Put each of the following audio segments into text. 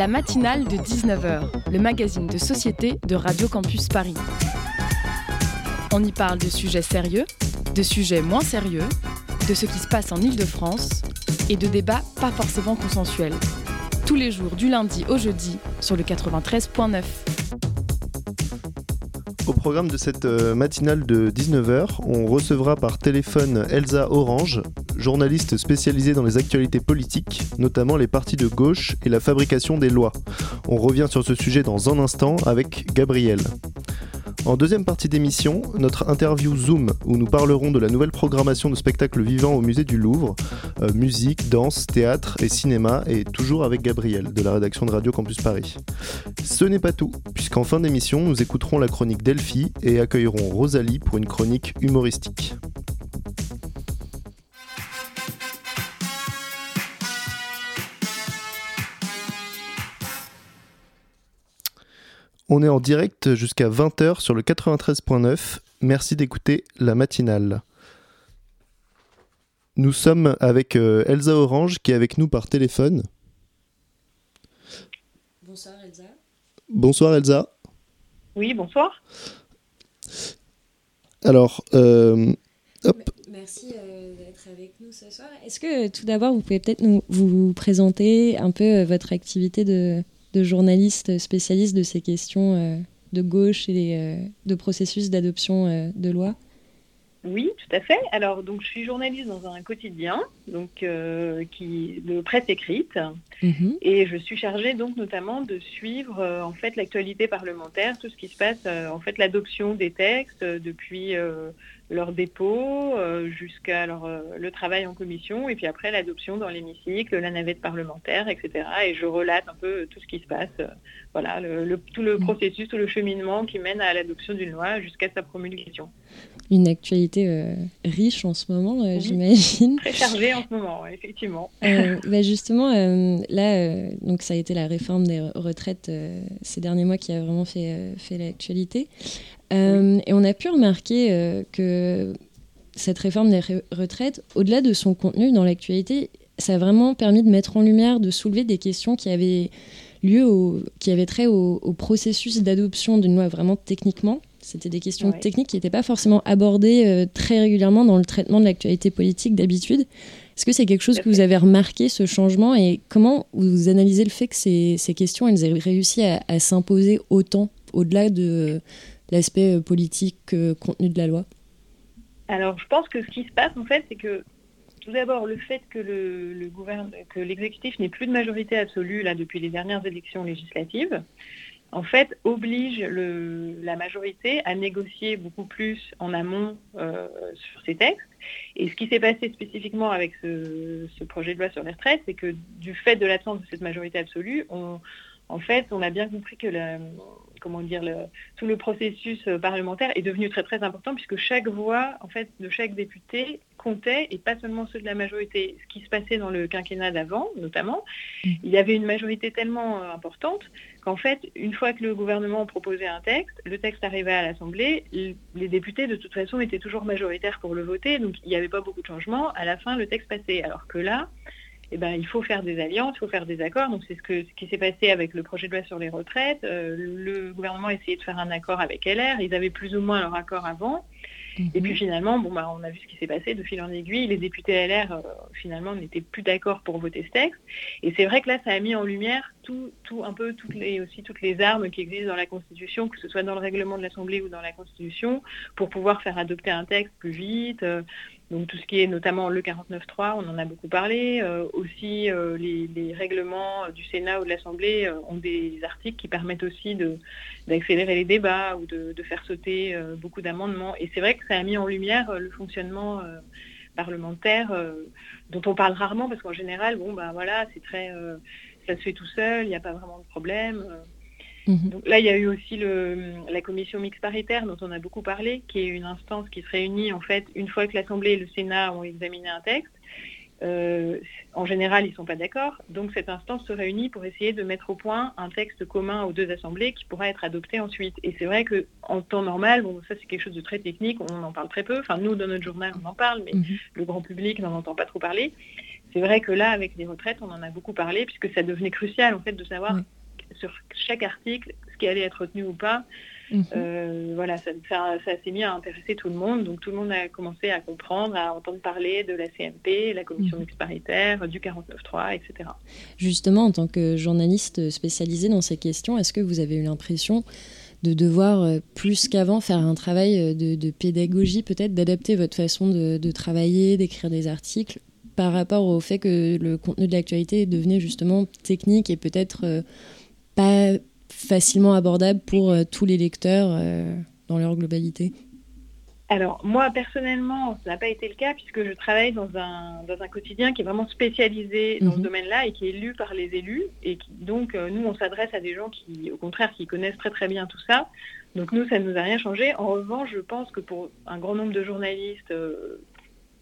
La matinale de 19h, le magazine de société de Radio Campus Paris. On y parle de sujets sérieux, de sujets moins sérieux, de ce qui se passe en Ile-de-France et de débats pas forcément consensuels. Tous les jours du lundi au jeudi sur le 93.9. Au programme de cette euh, matinale de 19h, on recevra par téléphone Elsa Orange, journaliste spécialisée dans les actualités politiques, notamment les partis de gauche et la fabrication des lois. On revient sur ce sujet dans un instant avec Gabriel. En deuxième partie d'émission, notre interview Zoom, où nous parlerons de la nouvelle programmation de spectacles vivants au musée du Louvre, euh, musique, danse, théâtre et cinéma, et toujours avec Gabriel, de la rédaction de Radio Campus Paris. Ce n'est pas tout, puisqu'en fin d'émission, nous écouterons la chronique Delphi et accueillerons Rosalie pour une chronique humoristique. On est en direct jusqu'à 20h sur le 93.9. Merci d'écouter la matinale. Nous sommes avec euh, Elsa Orange qui est avec nous par téléphone. Bonsoir Elsa. Bonsoir Elsa. Oui, bonsoir. Alors, euh, hop. Merci euh, d'être avec nous ce soir. Est-ce que tout d'abord, vous pouvez peut-être nous vous présenter un peu votre activité de, de journaliste spécialiste de ces questions de gauche et de processus d'adoption de loi oui, tout à fait. Alors, donc, je suis journaliste dans un quotidien, donc qui de presse écrite, Mhm. et je suis chargée donc notamment de suivre euh, en fait l'actualité parlementaire, tout ce qui se passe, euh, en fait l'adoption des textes euh, depuis leur dépôt jusqu'à le travail en commission, et puis après l'adoption dans l'hémicycle, la navette parlementaire, etc. Et je relate un peu tout ce qui se passe, voilà, le, tout le processus, tout le cheminement qui mène à l'adoption d'une loi jusqu'à sa promulgation. Une actualité euh, riche en ce moment, euh, Oui. j'imagine. Très chargée en ce moment, effectivement. Euh, bah, justement, euh, là, euh, donc ça a été la réforme des re- retraites euh, ces derniers mois qui a vraiment fait, euh, fait l'actualité. Euh, Et on a pu remarquer euh, que cette réforme des re- retraites, au-delà de son contenu dans l'actualité, ça a vraiment permis de mettre en lumière, de soulever des questions qui avaient lieu, au, qui avaient trait au, au processus d'adoption d'une loi vraiment techniquement. C'était des questions Ouais. techniques qui n'étaient pas forcément abordées euh, très régulièrement dans le traitement de l'actualité politique d'habitude. Est-ce que c'est quelque chose que vous avez remarqué, ce changement, et comment vous analysez le fait que ces, ces questions, elles aient réussi à, à s'imposer autant, au-delà de l'aspect euh, politique, euh, contenu de la loi Alors, je pense que ce qui se passe, en fait, c'est que tout d'abord, le fait que l'exécutif n'ait plus de majorité absolue là depuis les dernières élections législatives, en fait, oblige la majorité à négocier beaucoup plus en amont euh, sur ces textes. Et ce qui s'est passé spécifiquement avec ce, ce projet de loi sur les retraites, c'est que du fait de l'absence de cette majorité absolue, on, en fait, on a bien compris que comment dire, le, tout le processus euh, parlementaire est devenu très très important puisque chaque voix en fait de chaque député comptait et pas seulement ceux de la majorité. Ce qui se passait dans le quinquennat d'avant, notamment, Mm. il y avait une majorité tellement euh, importante qu'en fait, une fois que le gouvernement proposait un texte, le texte arrivait à l'Assemblée, les députés de toute façon étaient toujours majoritaires pour le voter, donc il n'y avait pas beaucoup de changements. À la fin, le texte passait. Alors que là, eh ben, il faut faire des alliances, il faut faire des accords. Donc c'est ce, que, ce qui s'est passé avec le projet de loi sur les retraites. Euh, le gouvernement a essayé de faire un accord avec LR. Ils avaient plus ou moins leur accord avant. Et puis finalement, bon, bah, on a vu ce qui s'est passé de fil en aiguille. Les députés LR, euh, finalement, n'étaient plus d'accord pour voter ce texte. Et c'est vrai que là, ça a mis en lumière tout, un peu toutes les, aussi toutes les armes qui existent dans la Constitution, que ce soit dans le règlement de l'Assemblée ou dans la Constitution, pour pouvoir faire adopter un texte plus vite. Euh, donc tout ce qui est notamment le 49.3, on en a beaucoup parlé. Euh, aussi, euh, les, règlements du Sénat ou de l'Assemblée ont des articles qui permettent aussi d'accélérer les débats ou de, de faire sauter beaucoup d'amendements. Et c'est vrai que ça a mis en lumière le fonctionnement parlementaire dont on parle rarement parce qu'en général, bon ben voilà, c'est très, ça se fait tout seul, il n'y a pas vraiment de problème. Mhm. Donc là, il y a eu aussi le, la commission mixte paritaire dont on a beaucoup parlé, qui est une instance qui se réunit en fait une fois que l'Assemblée et le Sénat ont examiné un texte. Euh, en général, ils ne sont pas d'accord. Donc cette instance se réunit pour essayer de mettre au point un texte commun aux deux assemblées qui pourra être adopté ensuite. Et c'est vrai qu'en temps normal, bon, ça c'est quelque chose de très technique, on en parle très peu. Enfin, nous, dans notre journal, on en parle, mais Mhm. le grand public n'en entend pas trop parler. C'est vrai que là, avec les retraites, on en a beaucoup parlé, puisque ça devenait crucial en fait de savoir sur chaque article ce qui allait être retenu ou pas. Mhm. Euh, voilà, ça, s'est mis à intéresser tout le monde. Donc tout le monde a commencé à comprendre, à entendre parler de la CMP, la commission mhm. mixte paritaire, du 49.3, etc. Justement, en tant que journaliste spécialisé dans ces questions, est-ce que vous avez eu l'impression de devoir euh, plus qu'avant faire un travail euh, de, pédagogie, peut-être d'adapter votre façon de, travailler, d'écrire des articles par rapport au fait que le contenu de l'actualité devenait justement technique et peut-être pas facilement abordable pour euh, tous les lecteurs euh, dans leur globalité alors, moi, personnellement, ça n'a pas été le cas puisque je travaille dans un, dans un quotidien qui est vraiment spécialisé dans ce mhm. domaine-là et qui est lu par les élus. Et donc, euh, nous, on s'adresse à des gens qui, au contraire, qui connaissent très très bien tout ça. Donc, nous, ça ne nous a rien changé. En revanche, je pense que pour un grand nombre de journalistes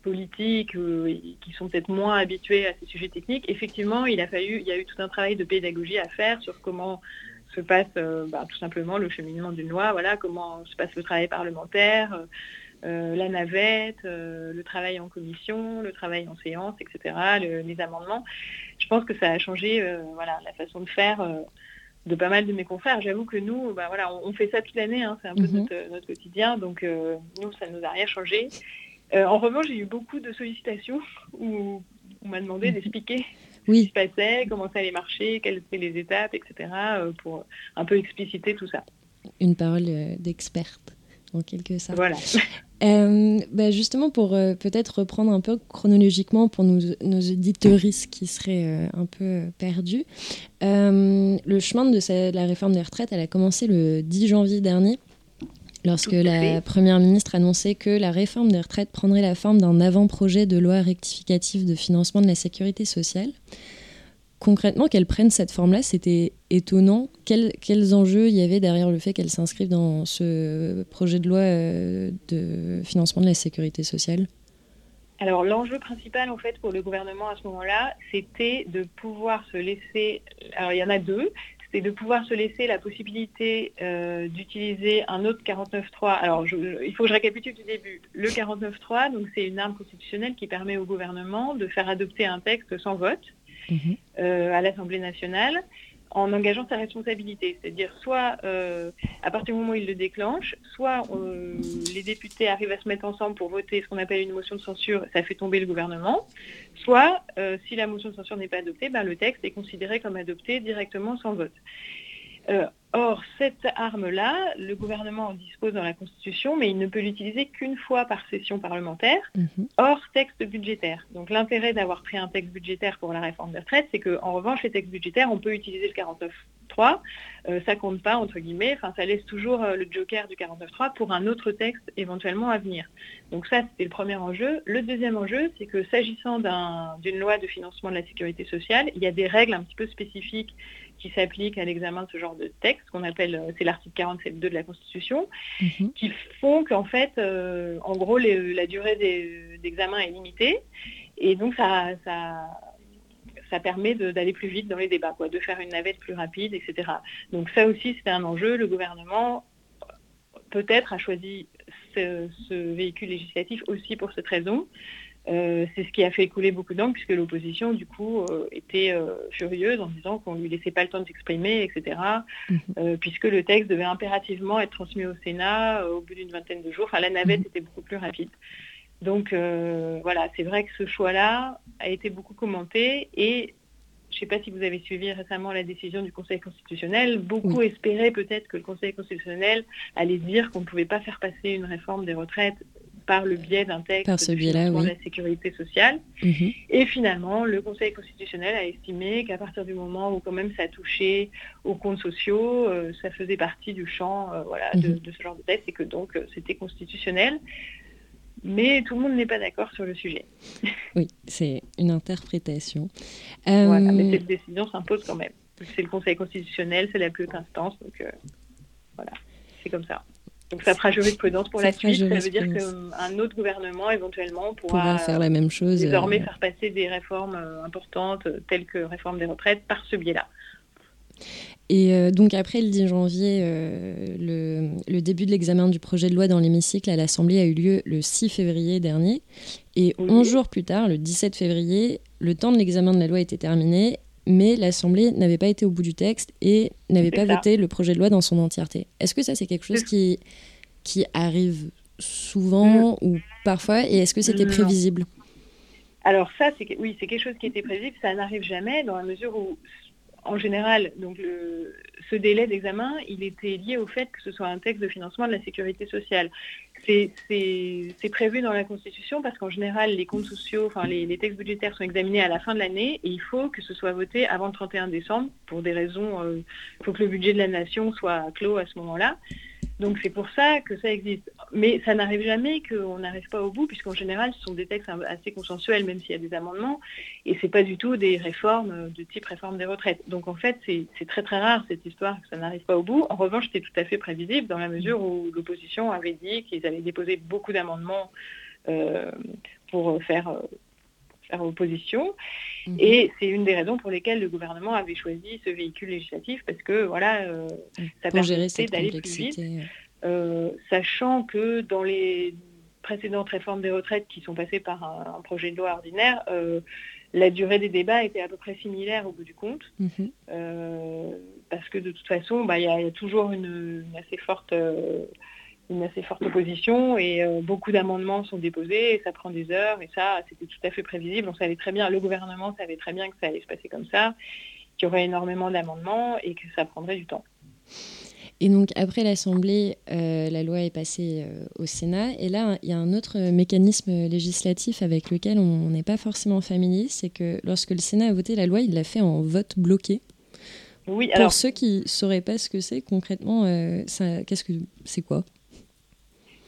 politiques qui sont peut-être moins habitués à ces sujets techniques, effectivement, il a fallu, il y a eu tout un travail de pédagogie à faire sur comment se passe euh, bah, tout simplement le cheminement d'une loi, voilà, comment se passe le travail parlementaire, euh, la navette, euh, le travail en commission, le travail en séance, etc., les amendements. Je pense que ça a changé voilà, la façon de faire de pas mal de mes confrères. J'avoue que nous, bah, voilà, on, fait ça toute l'année, hein, c'est un peu mhm. notre, quotidien, donc nous, ça ne nous a rien changé. En revanche, j'ai eu beaucoup de sollicitations où on m'a demandé d'expliquer oui. ce qui se passait, comment ça allait marcher, quelles étaient les étapes, etc., euh, pour un peu expliciter tout ça. Une parole euh, d'experte, en quelque sorte. Voilà. Euh, bah, justement, pour peut-être reprendre un peu chronologiquement pour nos, nos auditeuristes qui seraient un peu perdus, le chemin de, la réforme des retraites, elle a commencé le 10 janvier dernier lorsque la Première ministre annonçait que la réforme des retraites prendrait la forme d'un avant-projet de loi rectificative de financement de la sécurité sociale. Concrètement, qu'elle prenne cette forme-là, c'était étonnant. Quels, enjeux il y avait derrière le fait qu'elle s'inscrive dans ce projet de loi euh, de financement de la sécurité sociale? Alors l'enjeu principal en fait pour le gouvernement à ce moment-là, c'était de pouvoir se laisser. Alors il y en a deux c'est de pouvoir se laisser la possibilité euh, d'utiliser un autre 49.3. Alors, il faut que je récapitule du début. Le 49.3, donc c'est une arme constitutionnelle qui permet au gouvernement de faire adopter un texte sans vote mhm. euh, à l'Assemblée nationale en engageant sa responsabilité. C'est-à-dire soit euh, à partir du moment où il le déclenche, soit euh, les députés arrivent à se mettre ensemble pour voter ce qu'on appelle une motion de censure, ça fait tomber le gouvernement, soit euh, si la motion de censure n'est pas adoptée, ben, le texte est considéré comme adopté directement sans vote. Or, cette arme-là, le gouvernement en dispose dans la Constitution, mais il ne peut l'utiliser qu'une fois par session parlementaire, mhm. hors texte budgétaire. Donc l'intérêt d'avoir pris un texte budgétaire pour la réforme des retraites, c'est qu'en revanche, les textes budgétaires, on peut utiliser le 49.3, euh, ça compte pas, entre guillemets, enfin ça laisse toujours euh, le joker du 49.3 pour un autre texte éventuellement à venir. Donc ça, c'était le premier enjeu. Le deuxième enjeu, c'est que s'agissant d'une loi de financement de la sécurité sociale, il y a des règles un petit peu spécifiques qui s'appliquent à l'examen de ce genre de texte, qu'on appelle, euh, c'est l'article 47.2 de la Constitution, mhm. qui font qu'en fait, euh, en gros, la durée d'examen est limitée. Et donc, ça, ça, ça permet d'aller plus vite dans les débats, quoi, de faire une navette plus rapide, etc. Donc ça aussi, c'était un enjeu. Le gouvernement, peut-être, a choisi ce véhicule législatif aussi pour cette raison. Euh, c'est ce qui a fait couler beaucoup d'encre puisque l'opposition, du coup, euh, était euh, furieuse en disant qu'on ne lui laissait pas le temps de s'exprimer, etc., mhm. puisque le texte devait impérativement être transmis au Sénat au bout d'une vingtaine de jours. Enfin, la navette mhm. était beaucoup plus rapide. Donc, voilà, c'est vrai que ce choix-là a été beaucoup commenté et je ne sais pas si vous avez suivi récemment la décision du Conseil constitutionnel. Beaucoup espéraient peut-être que le Conseil constitutionnel allait dire qu'on ne pouvait pas faire passer une réforme des retraites par le biais d'un texte de, la sécurité sociale. Mhm. Et finalement, le Conseil constitutionnel a estimé qu'à partir du moment où quand même ça touchait aux comptes sociaux, euh, ça faisait partie du champ euh, voilà, mhm. de, ce genre de texte et que donc euh, c'était constitutionnel. Mais tout le monde n'est pas d'accord sur le sujet. oui, c'est une interprétation. Voilà, mais cette décision s'impose quand même. C'est le Conseil constitutionnel, c'est la plus haute instance, donc voilà, c'est comme ça. Donc ça fera jurisprudence pour la suite. Ça veut dire qu'un autre gouvernement éventuellement pourra, faire la même chose. Désormais euh, faire passer des réformes euh, importantes telles que réforme des retraites par ce biais-là. Et euh, donc après le 10 janvier, euh, le, début de l'examen du projet de loi dans l'hémicycle à l'Assemblée a eu lieu le 6 février dernier. Et 11 jours plus tard, le 17 février, le temps de l'examen de la loi était terminé, mais l'Assemblée n'avait pas été au bout du texte et n'avait pas voté le projet de loi dans son entièreté. Est-ce que ça c'est quelque chose qui, qui arrive souvent mm. ou parfois Et est-ce que c'était prévisible? Alors ça, c'est oui, c'est quelque chose qui était prévisible. Ça n'arrive jamais dans la mesure où en général, donc ce délai d'examen, il était lié au fait que ce soit un texte de financement de la sécurité sociale. C'est prévu dans la Constitution parce qu'en général, les comptes sociaux, enfin les, textes budgétaires sont examinés à la fin de l'année et il faut que ce soit voté avant le 31 décembre pour des raisons, euh, il faut que le budget de la nation soit clos à ce moment-là. Donc c'est pour ça que ça existe. Mais ça n'arrive jamais qu'on n'arrive pas au bout, puisqu'en général, ce sont des textes assez consensuels, même s'il y a des amendements, et ce n'est pas du tout des réformes de type réforme des retraites. Donc en fait, c'est très très rare cette histoire que ça n'arrive pas au bout. En revanche, c'était tout à fait prévisible dans la mesure où l'opposition avait dit qu'ils avaient déposé beaucoup d'amendements euh, pour faire euh, faire opposition. Mhm. Et c'est une des raisons pour lesquelles le gouvernement avait choisi ce véhicule législatif, parce que voilà, euh, ça permettait d'aller plus vite, euh, sachant que dans les précédentes réformes des retraites qui sont passées par un, projet de loi ordinaire, euh, la durée des débats était à peu près similaire au bout du compte, mhm. parce que de toute façon, bah, il y, a toujours une assez forte une assez forte opposition et euh, beaucoup d'amendements sont déposés et ça prend des heures et ça c'était tout à fait prévisible. On savait très bien, le gouvernement savait très bien que ça allait se passer comme ça, qu'il y aurait énormément d'amendements et que ça prendrait du temps. Et donc après l'Assemblée, euh, la loi est passée euh, au Sénat. Et là, il y a un autre mécanisme législatif avec lequel on n'est pas forcément familier, c'est que lorsque le Sénat a voté la loi, il l'a fait en vote bloqué. Oui, alors... Pour ceux qui ne sauraient pas ce que c'est concrètement, qu'est-ce que c'est quoi?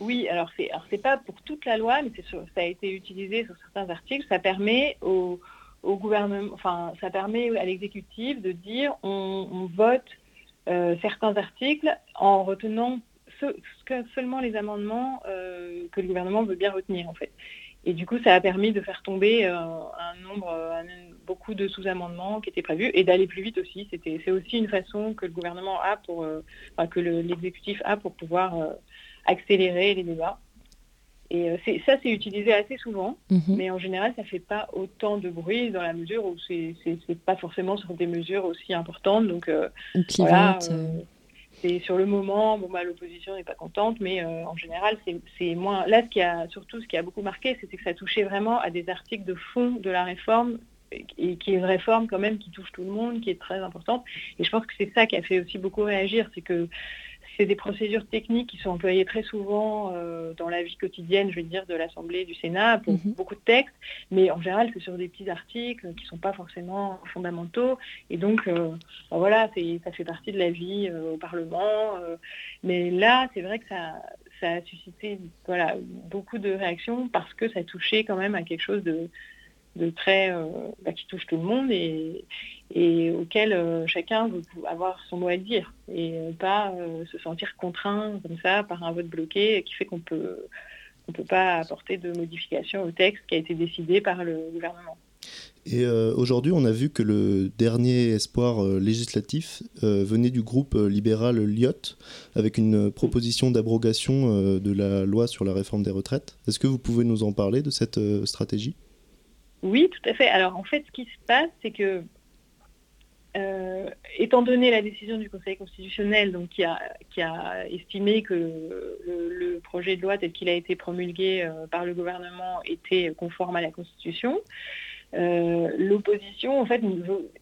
Oui, alors c'est alors pas pour toute la loi, mais ça a été utilisé sur certains articles. Ça permet au, gouvernement, enfin ça permet à l'exécutif de dire on, vote euh, certains articles en retenant seulement les amendements euh, que le gouvernement veut bien retenir en fait. Et du coup, ça a permis de faire tomber euh, un nombre, beaucoup de sous-amendements qui étaient prévus et d'aller plus vite aussi. c'est aussi une façon que le gouvernement a pour, que l'exécutif a pour pouvoir accélérer les débats. Et euh, ça, c'est utilisé assez souvent, mhm. mais en général, ça ne fait pas autant de bruit dans la mesure où c'est pas forcément sur des mesures aussi importantes. Donc, euh, voilà, euh, c'est sur le moment, bon, bah, l'opposition n'est pas contente, mais en général, c'est moins. Là, ce qui a, surtout, ce qui a beaucoup marqué, c'était que ça touchait vraiment à des articles de fond de la réforme et qui est une réforme quand même qui touche tout le monde, qui est très importante. Et je pense que c'est ça qui a fait aussi beaucoup réagir, c'est que c'est des procédures techniques qui sont employées très souvent euh, dans la vie quotidienne, je veux dire, de l'Assemblée, du Sénat, pour mhm. beaucoup de textes, mais en général, c'est sur des petits articles qui ne sont pas forcément fondamentaux. Et donc, euh, ben voilà, ça fait partie de la vie euh, au Parlement. mais là, c'est vrai que ça, ça a suscité voilà, beaucoup de réactions parce que ça touchait quand même à quelque chose de, de très bah, qui touche tout le monde et, et auquel euh, chacun veut avoir son mot à dire et euh, pas se sentir contraint comme ça par un vote bloqué qui fait qu'on peut on peut pas apporter de modification au texte qui a été décidé par le gouvernement. Et aujourd'hui, on a vu que le dernier espoir législatif venait du groupe libéral LIOT avec une proposition d'abrogation de la loi sur la réforme des retraites. Est-ce que vous pouvez nous en parler de cette stratégie? Oui, tout à fait. Alors en fait, ce qui se passe, c'est que, euh, étant donné la décision du Conseil constitutionnel, donc qui a, estimé que le, projet de loi tel qu'il a été promulgué euh, par le gouvernement était conforme à la Constitution, euh, l'opposition en fait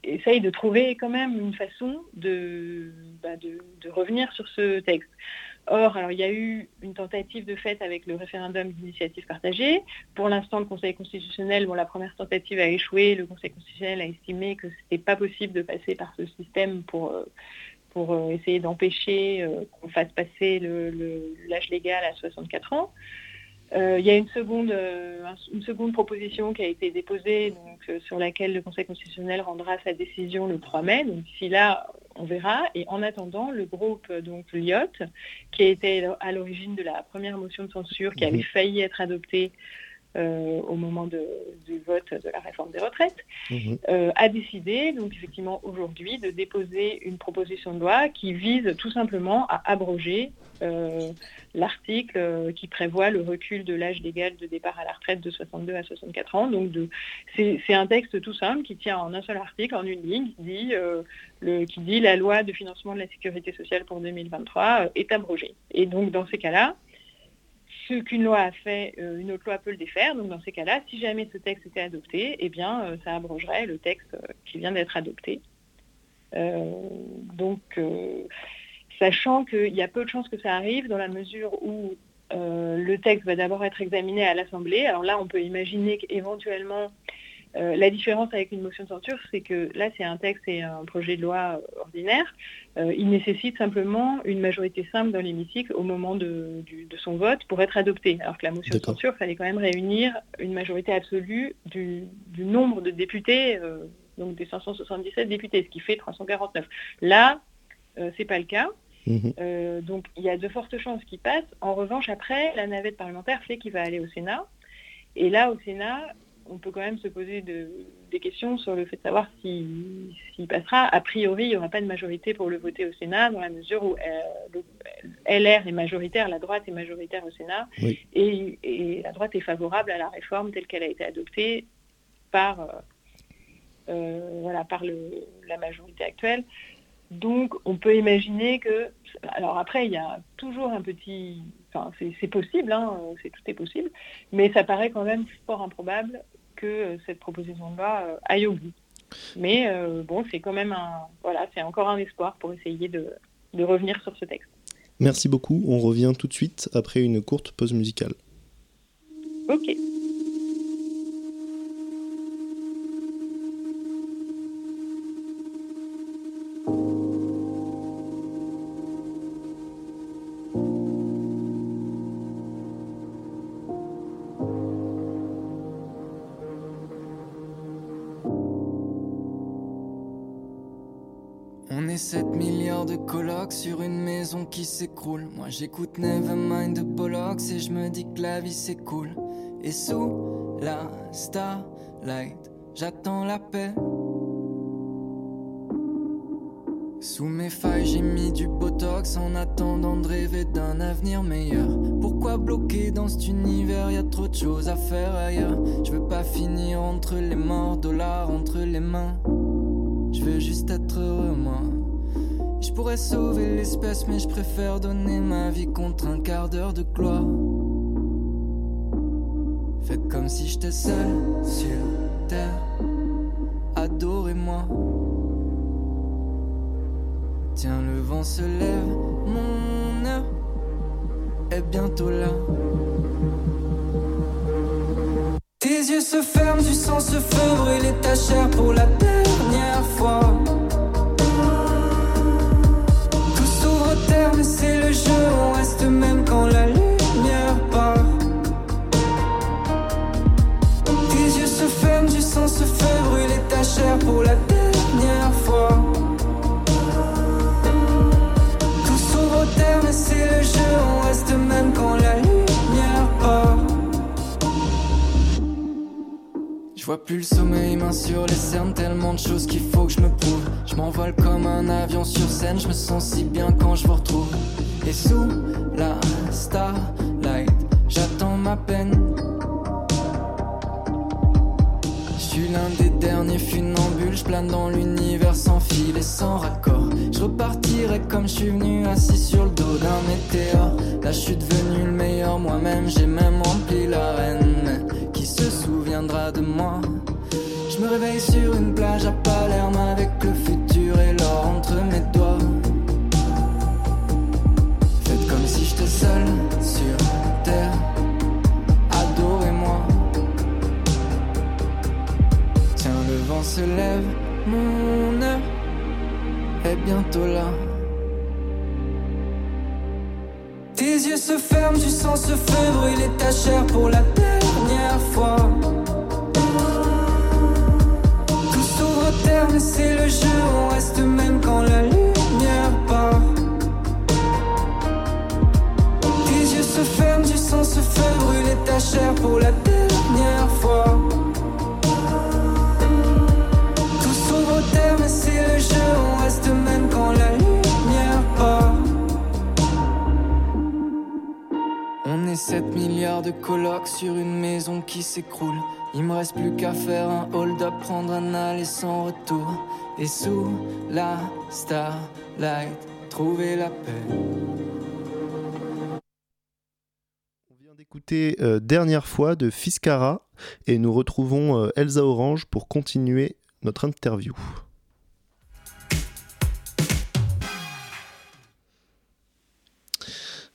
essaye de trouver quand même une façon de, bah, revenir sur ce texte. Or, alors, il y a eu une tentative de fait avec le référendum d'initiative partagée. Pour l'instant, le Conseil constitutionnel, bon, la première tentative a échoué. Le Conseil constitutionnel a estimé que ce n'était pas possible de passer par ce système pour, euh, pour euh, essayer d'empêcher euh, qu'on fasse passer l'âge légal à 64 ans. il y a une seconde, une seconde proposition qui a été déposée, donc, sur laquelle le Conseil constitutionnel rendra sa décision le 3 mai. Donc là, on verra. Et en attendant, le groupe donc LIOT, qui était à l'origine de la première motion de censure, qui avait mhm. failli être adoptée euh, au moment du vote de la réforme des retraites, mhm. euh, a décidé, donc effectivement aujourd'hui, de déposer une proposition de loi qui vise tout simplement à abroger euh, l'article qui prévoit le recul de l'âge légal de départ à la retraite de 62 à 64 ans. Donc c'est un texte tout simple qui tient en un seul article, en une ligne, qui dit, le, qui dit la loi de financement de la sécurité sociale pour 2023 est abrogée. Et donc dans ces cas-là, ce qu'une loi a fait, euh, une autre loi peut le défaire. Donc dans ces cas-là, si jamais ce texte était adopté, eh bien, euh, ça abrogerait le texte euh, qui vient d'être adopté. donc, sachant qu'il y a peu de chances que ça arrive dans la mesure où le texte va d'abord être examiné à l'Assemblée. Alors là, on peut imaginer qu'éventuellement, euh, la différence avec une motion de censure, c'est que là, c'est un texte et un projet de loi euh, ordinaire. Euh, il nécessite simplement une majorité simple dans l'hémicycle au moment de, son vote pour être adopté. Alors que la motion de censure, il fallait quand même réunir une majorité absolue du, nombre de députés, donc des 577 députés, ce qui fait 349. Là, ce n'est pas le cas. Mhm. donc il y a de fortes chances qu'il passe. En revanche, après, la navette parlementaire fait qu'il va aller au Sénat. Et là, au Sénat, on peut quand même se poser des questions sur le fait de savoir s'il passera. A priori, il n'y aura pas de majorité pour le voter au Sénat, dans la mesure où euh, LR est majoritaire, la droite est majoritaire au Sénat, et, la droite est favorable à la réforme telle qu'elle a été adoptée par, euh, euh, voilà, par la majorité actuelle. Donc, on peut imaginer que. Alors, après, il y a toujours un petit. Enfin, c'est possible, hein, c'est tout est possible, mais ça paraît quand même fort improbable que euh, cette proposition de loi euh, aille au bout. Mais euh, bon, c'est quand même un, voilà, c'est encore un espoir pour essayer de, de revenir sur ce texte. Merci beaucoup. On revient tout de suite après une courte pause musicale. Ok. Sur une maison qui s'écroule. Moi j'écoute Nevermind de Bollocks et je me dis que la vie c'est cool. Et sous la starlight, j'attends la paix. Sous mes failles, j'ai mis du botox en attendant de rêver d'un avenir meilleur. Pourquoi bloquer dans cet univers, y a trop de choses à faire ailleurs. Je veux pas finir entre les morts, dollars entre les mains. Je veux juste être heureux, moi. Je pourrais sauver l'espèce, mais je préfère donner ma vie contre un quart d'heure de gloire. Faites comme si j'étais seul sur terre. Adorez-moi. Tiens, le vent se lève, mon heure est bientôt là. Tes yeux se ferment, du sang se fait brûler ta chair pour la dernière fois. Cernes, tellement de choses qu'il faut que je me prouve. Je m'envole comme milliards de colocs sur une maison qui s'écroule. Il me reste plus qu'à faire un hold-up, prendre un aller sans retour. Et sous la starlight, trouver la paix. On vient d'écouter euh, Dernière fois de Fiscara et nous retrouvons euh, Elsa Orange pour continuer notre interview.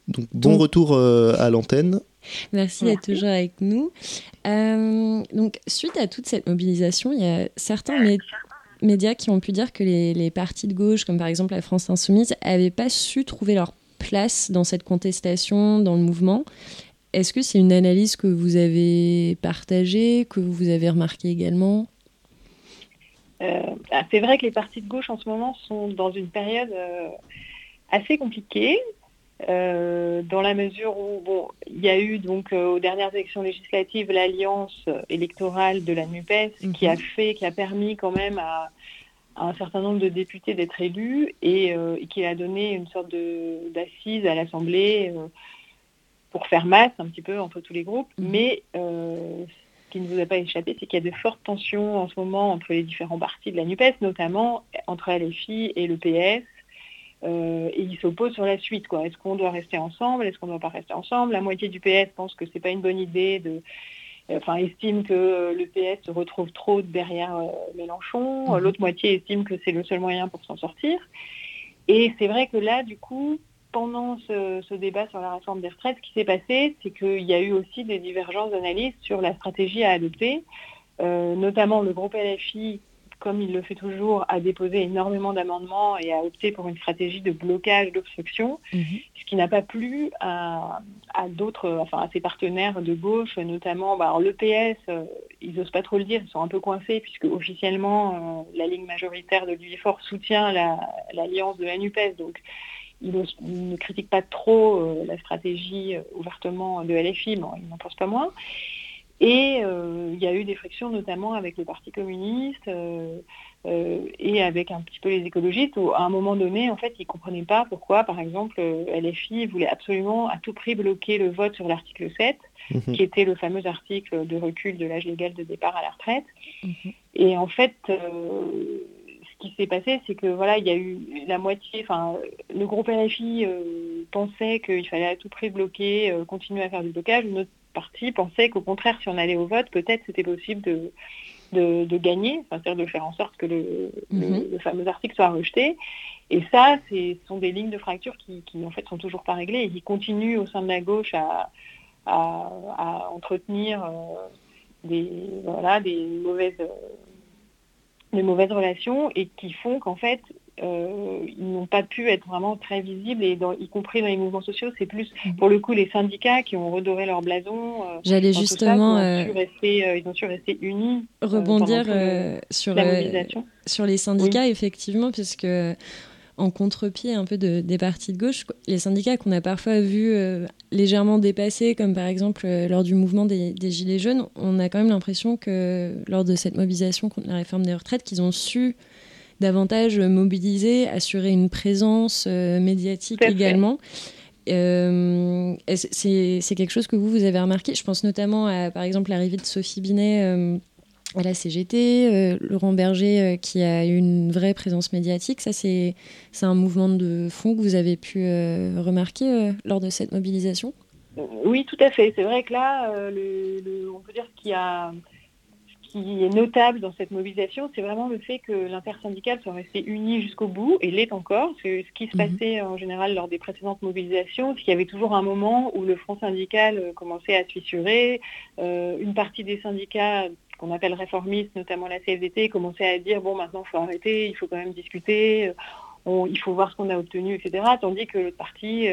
Donc, bon retour euh, à l'antenne. Merci d'être toujours avec nous. Euh, donc, suite à toute cette mobilisation, il y a certains médias qui ont pu dire que les, les, partis de gauche, comme par exemple la France Insoumise, n'avaient pas su trouver leur place dans cette contestation, dans le mouvement. Est-ce que c'est une analyse que vous avez partagée, que vous avez remarqué également? Euh, ah, C'est vrai que les partis de gauche en ce moment sont dans une période assez compliquée. Euh, dans la mesure où bon, il y a eu donc euh, aux dernières élections législatives l'alliance électorale de la NUPES qui a mhm. fait, qui a permis quand même à, un certain nombre de députés d'être élus et, euh, qui a donné une sorte d'assise à l'Assemblée pour faire masse un petit peu entre tous les groupes. Mhm. Mais ce qui ne vous a pas échappé, c'est qu'il y a de fortes tensions en ce moment entre les différents partis de la NUPES, notamment entre LFI et le PS euh, et ils s'opposent sur la suite. Est-ce qu'on doit rester ensemble? Est-ce qu'on ne doit pas rester ensemble? La moitié du PS pense que ce n'est pas une bonne idée de, euh, enfin, estime que le PS se retrouve trop derrière euh, Mélenchon. Mhm. L'autre moitié estime que c'est le seul moyen pour s'en sortir. Et c'est vrai que là, du coup, pendant ce, débat sur la réforme des retraites, ce qui s'est passé, c'est qu'il y a eu aussi des divergences d'analyse sur la stratégie à adopter. notamment le groupe LFI comme il le fait toujours, a déposé énormément d'amendements et a opté pour une stratégie de blocage, d'obstruction, mhm. ce qui n'a pas plu à, d'autres, enfin à ses partenaires de gauche, notamment bah, l'EPS, euh, ils n'osent pas trop le dire, ils sont un peu coincés puisque officiellement euh, la ligne majoritaire de l'UIFOR soutient l'alliance de la NUPES, donc ils, ne critiquent pas trop euh, la stratégie ouvertement de LFI, bon, ils n'en pensent pas moins. Et euh, il y a eu des frictions notamment avec le Parti communiste euh, euh, et avec un petit peu les écologistes où à un moment donné, en fait, ils ne comprenaient pas pourquoi, par exemple, LFI voulait absolument à tout prix bloquer le vote sur l'article 7, mhm. qui était le fameux article de recul de l'âge légal de départ à la retraite. Mhm. Et en fait, ce qui s'est passé, c'est que voilà, il y a eu la moitié, enfin, le groupe LFI pensait qu'il fallait à tout prix bloquer, continuer à faire du blocage. Une autre parti pensait qu'au contraire, si on allait au vote, peut-être c'était possible de, de, gagner, c'est-à-dire de faire en sorte que mhm. le, fameux article soit rejeté. Et ça, ce sont des lignes de fracture qui, en fait sont toujours pas réglées et qui continuent au sein de la gauche à, à, entretenir euh, des, voilà, des, mauvaises, des mauvaises relations et qui font qu'en fait, euh, ils n'ont pas pu être vraiment très visibles, et y compris dans les mouvements sociaux, c'est plus mhm. pour le coup les syndicats qui ont redoré leur blason. Euh, J'allais justement. ils, ont su rester, unis. Rebondir sur, sur les syndicats, effectivement, puisque en contre-pied un peu des partis de gauche, les syndicats qu'on a parfois vus légèrement dépassés, comme par exemple lors du mouvement des, des, Gilets jaunes, on a quand même l'impression que lors de cette mobilisation contre la réforme des retraites, qu'ils ont su davantage mobiliser, assurer une présence euh, médiatique également. Euh, c'est quelque chose que vous, vous avez remarqué? Je pense notamment à, par exemple, l'arrivée de Sophie Binet euh, à la CGT, Laurent Berger qui a eu une vraie présence médiatique. Ça, c'est un mouvement de fond que vous avez pu remarquer lors de cette mobilisation? Oui, tout à fait. C'est vrai que là, on peut dire qu'il y a qui est notable dans cette mobilisation, c'est vraiment le fait que l'intersyndicale soit resté uni jusqu'au bout, et l'est encore. C'est ce qui se mhm. passait en général lors des précédentes mobilisations, c'est qu'il y avait toujours un moment où le front syndical euh, commençait à se fissurer. Euh, une partie des syndicats qu'on appelle réformistes, notamment la CFDT, commençait à dire bon maintenant il faut arrêter, il faut quand même discuter. Euh, il faut voir ce qu'on a obtenu, etc. Tandis que le parti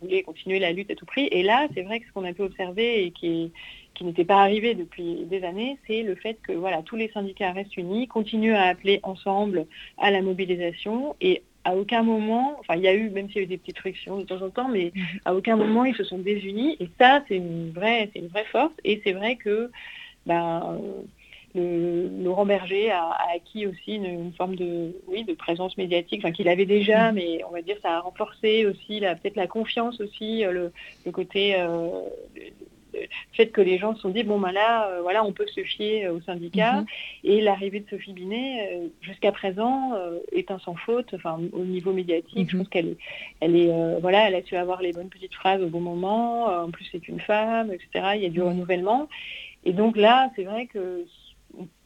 voulait continuer la lutte à tout prix. Et là, c'est vrai que ce qu'on a pu observer et qui est, qui n'était pas arrivé depuis des années, c'est le fait que voilà, tous les syndicats restent unis, continuent à appeler ensemble à la mobilisation et à aucun moment, enfin il y a eu, même s'il y a eu des petites frictions de temps en temps, mais mhm. à aucun moment ils se sont désunis et ça c'est une vraie, c'est une vraie force et c'est vrai que ben, le, Laurent Berger a, acquis aussi une, forme de, oui, de présence médiatique, enfin qu'il avait déjà, mhm. mais on va dire ça a renforcé aussi peut-être la confiance aussi, le, côté euh, fait que les gens se sont dit, bon, ben là, voilà, on peut se fier au syndicat. Mhm. Et l'arrivée de Sophie Binet, jusqu'à présent, est un sans faute, enfin, au niveau médiatique, je mhm. pense qu'elle est, elle est voilà, elle a su avoir les bonnes petites phrases au bon moment. En plus, c'est une femme, etc. Il y a du renouvellement. Et donc là, c'est vrai que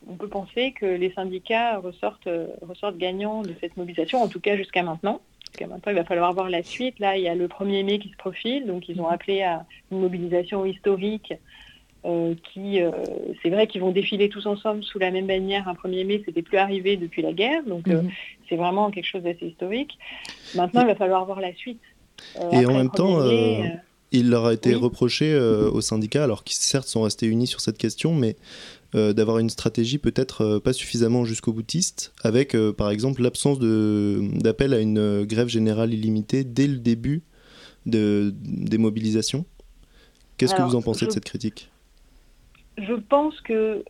on peut penser que les syndicats ressortent, ressortent gagnants de cette mobilisation, en tout cas jusqu'à maintenant. Jusqu'à maintenant, il va falloir voir la suite. Là, il y a le 1er mai qui se profile, donc ils ont appelé à une mobilisation historique euh, qui, euh, c'est vrai qu'ils vont défiler tous ensemble sous la même bannière un 1er mai, c'était plus arrivé depuis la guerre, donc euh, mhm. c'est vraiment quelque chose d'assez historique. Maintenant, il va falloir voir la suite. Et en même temps, il leur a été reproché aux syndicats, alors qu'ils certes sont restés unis sur cette question, mais euh, d'avoir une stratégie peut-être euh, pas suffisamment jusqu'au boutiste, avec euh, par exemple l'absence d'appel à une grève générale illimitée dès le début de, des mobilisations. Qu'est-ce que vous en pensez de cette critique? Je pense que,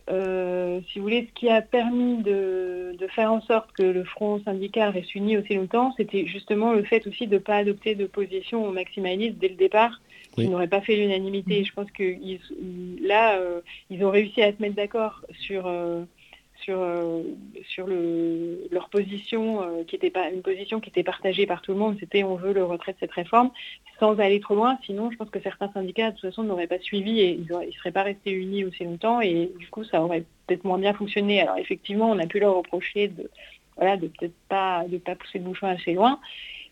si vous voulez, ce qui a permis de, faire en sorte que le front syndical reste uni aussi longtemps, c'était justement le fait aussi de ne pas adopter de position maximaliste dès le départ qui n'auraient pas fait l'unanimité. Mm. Je pense que là, euh, ils ont réussi à se mettre d'accord sur, euh, sur, euh, sur le, leur position, qui était pas une position qui était partagée par tout le monde. C'était on veut le retrait de cette réforme, sans aller trop loin. Sinon, je pense que certains syndicats, de toute façon, n'auraient pas suivi et ils ne seraient pas restés unis aussi longtemps. Et du coup, ça aurait peut-être moins bien fonctionné. Alors effectivement, on a pu leur reprocher de voilà, de peut-être pas de pas pousser le bouchon assez loin.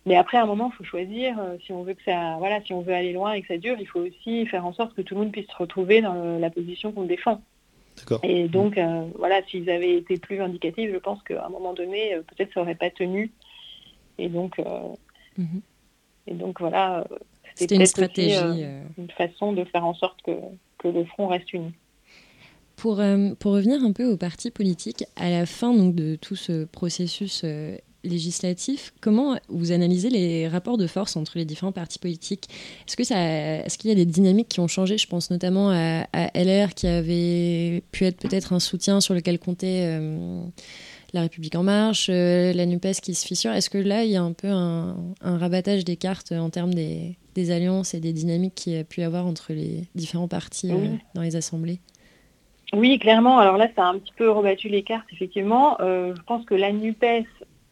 Mais après, à un moment, il faut choisir. Euh, si on veut que ça, voilà, si on veut aller loin et que ça dure, il faut aussi faire en sorte que tout le monde puisse se retrouver dans la position qu'on défend. Et donc, euh, voilà, s'ils avaient été plus vindicatifs, je pense qu'à un moment donné, euh, peut-être ça n'aurait pas tenu. Et donc, mhm. et donc voilà, c'était une stratégie, une façon de faire en sorte que, que le front reste uni. Pour, pour, revenir un peu aux partis politiques, à la fin donc, de tout ce processus législatif, comment vous analysez les rapports de force entre les différents partis politiques? Est-ce que est-ce qu'il y a des dynamiques qui ont changé? Je pense notamment à, LR qui avait pu être peut-être un soutien sur lequel comptait euh, la République en marche, euh, la Nupes qui se fissure. Est-ce que là il y a un peu un, rabattage des cartes en termes des, alliances et des dynamiques qu'il y a pu avoir entre les différents partis euh, dans les assemblées? Oui, clairement. Alors là, ça a un petit peu rebattu les cartes, effectivement. je pense que la NUPES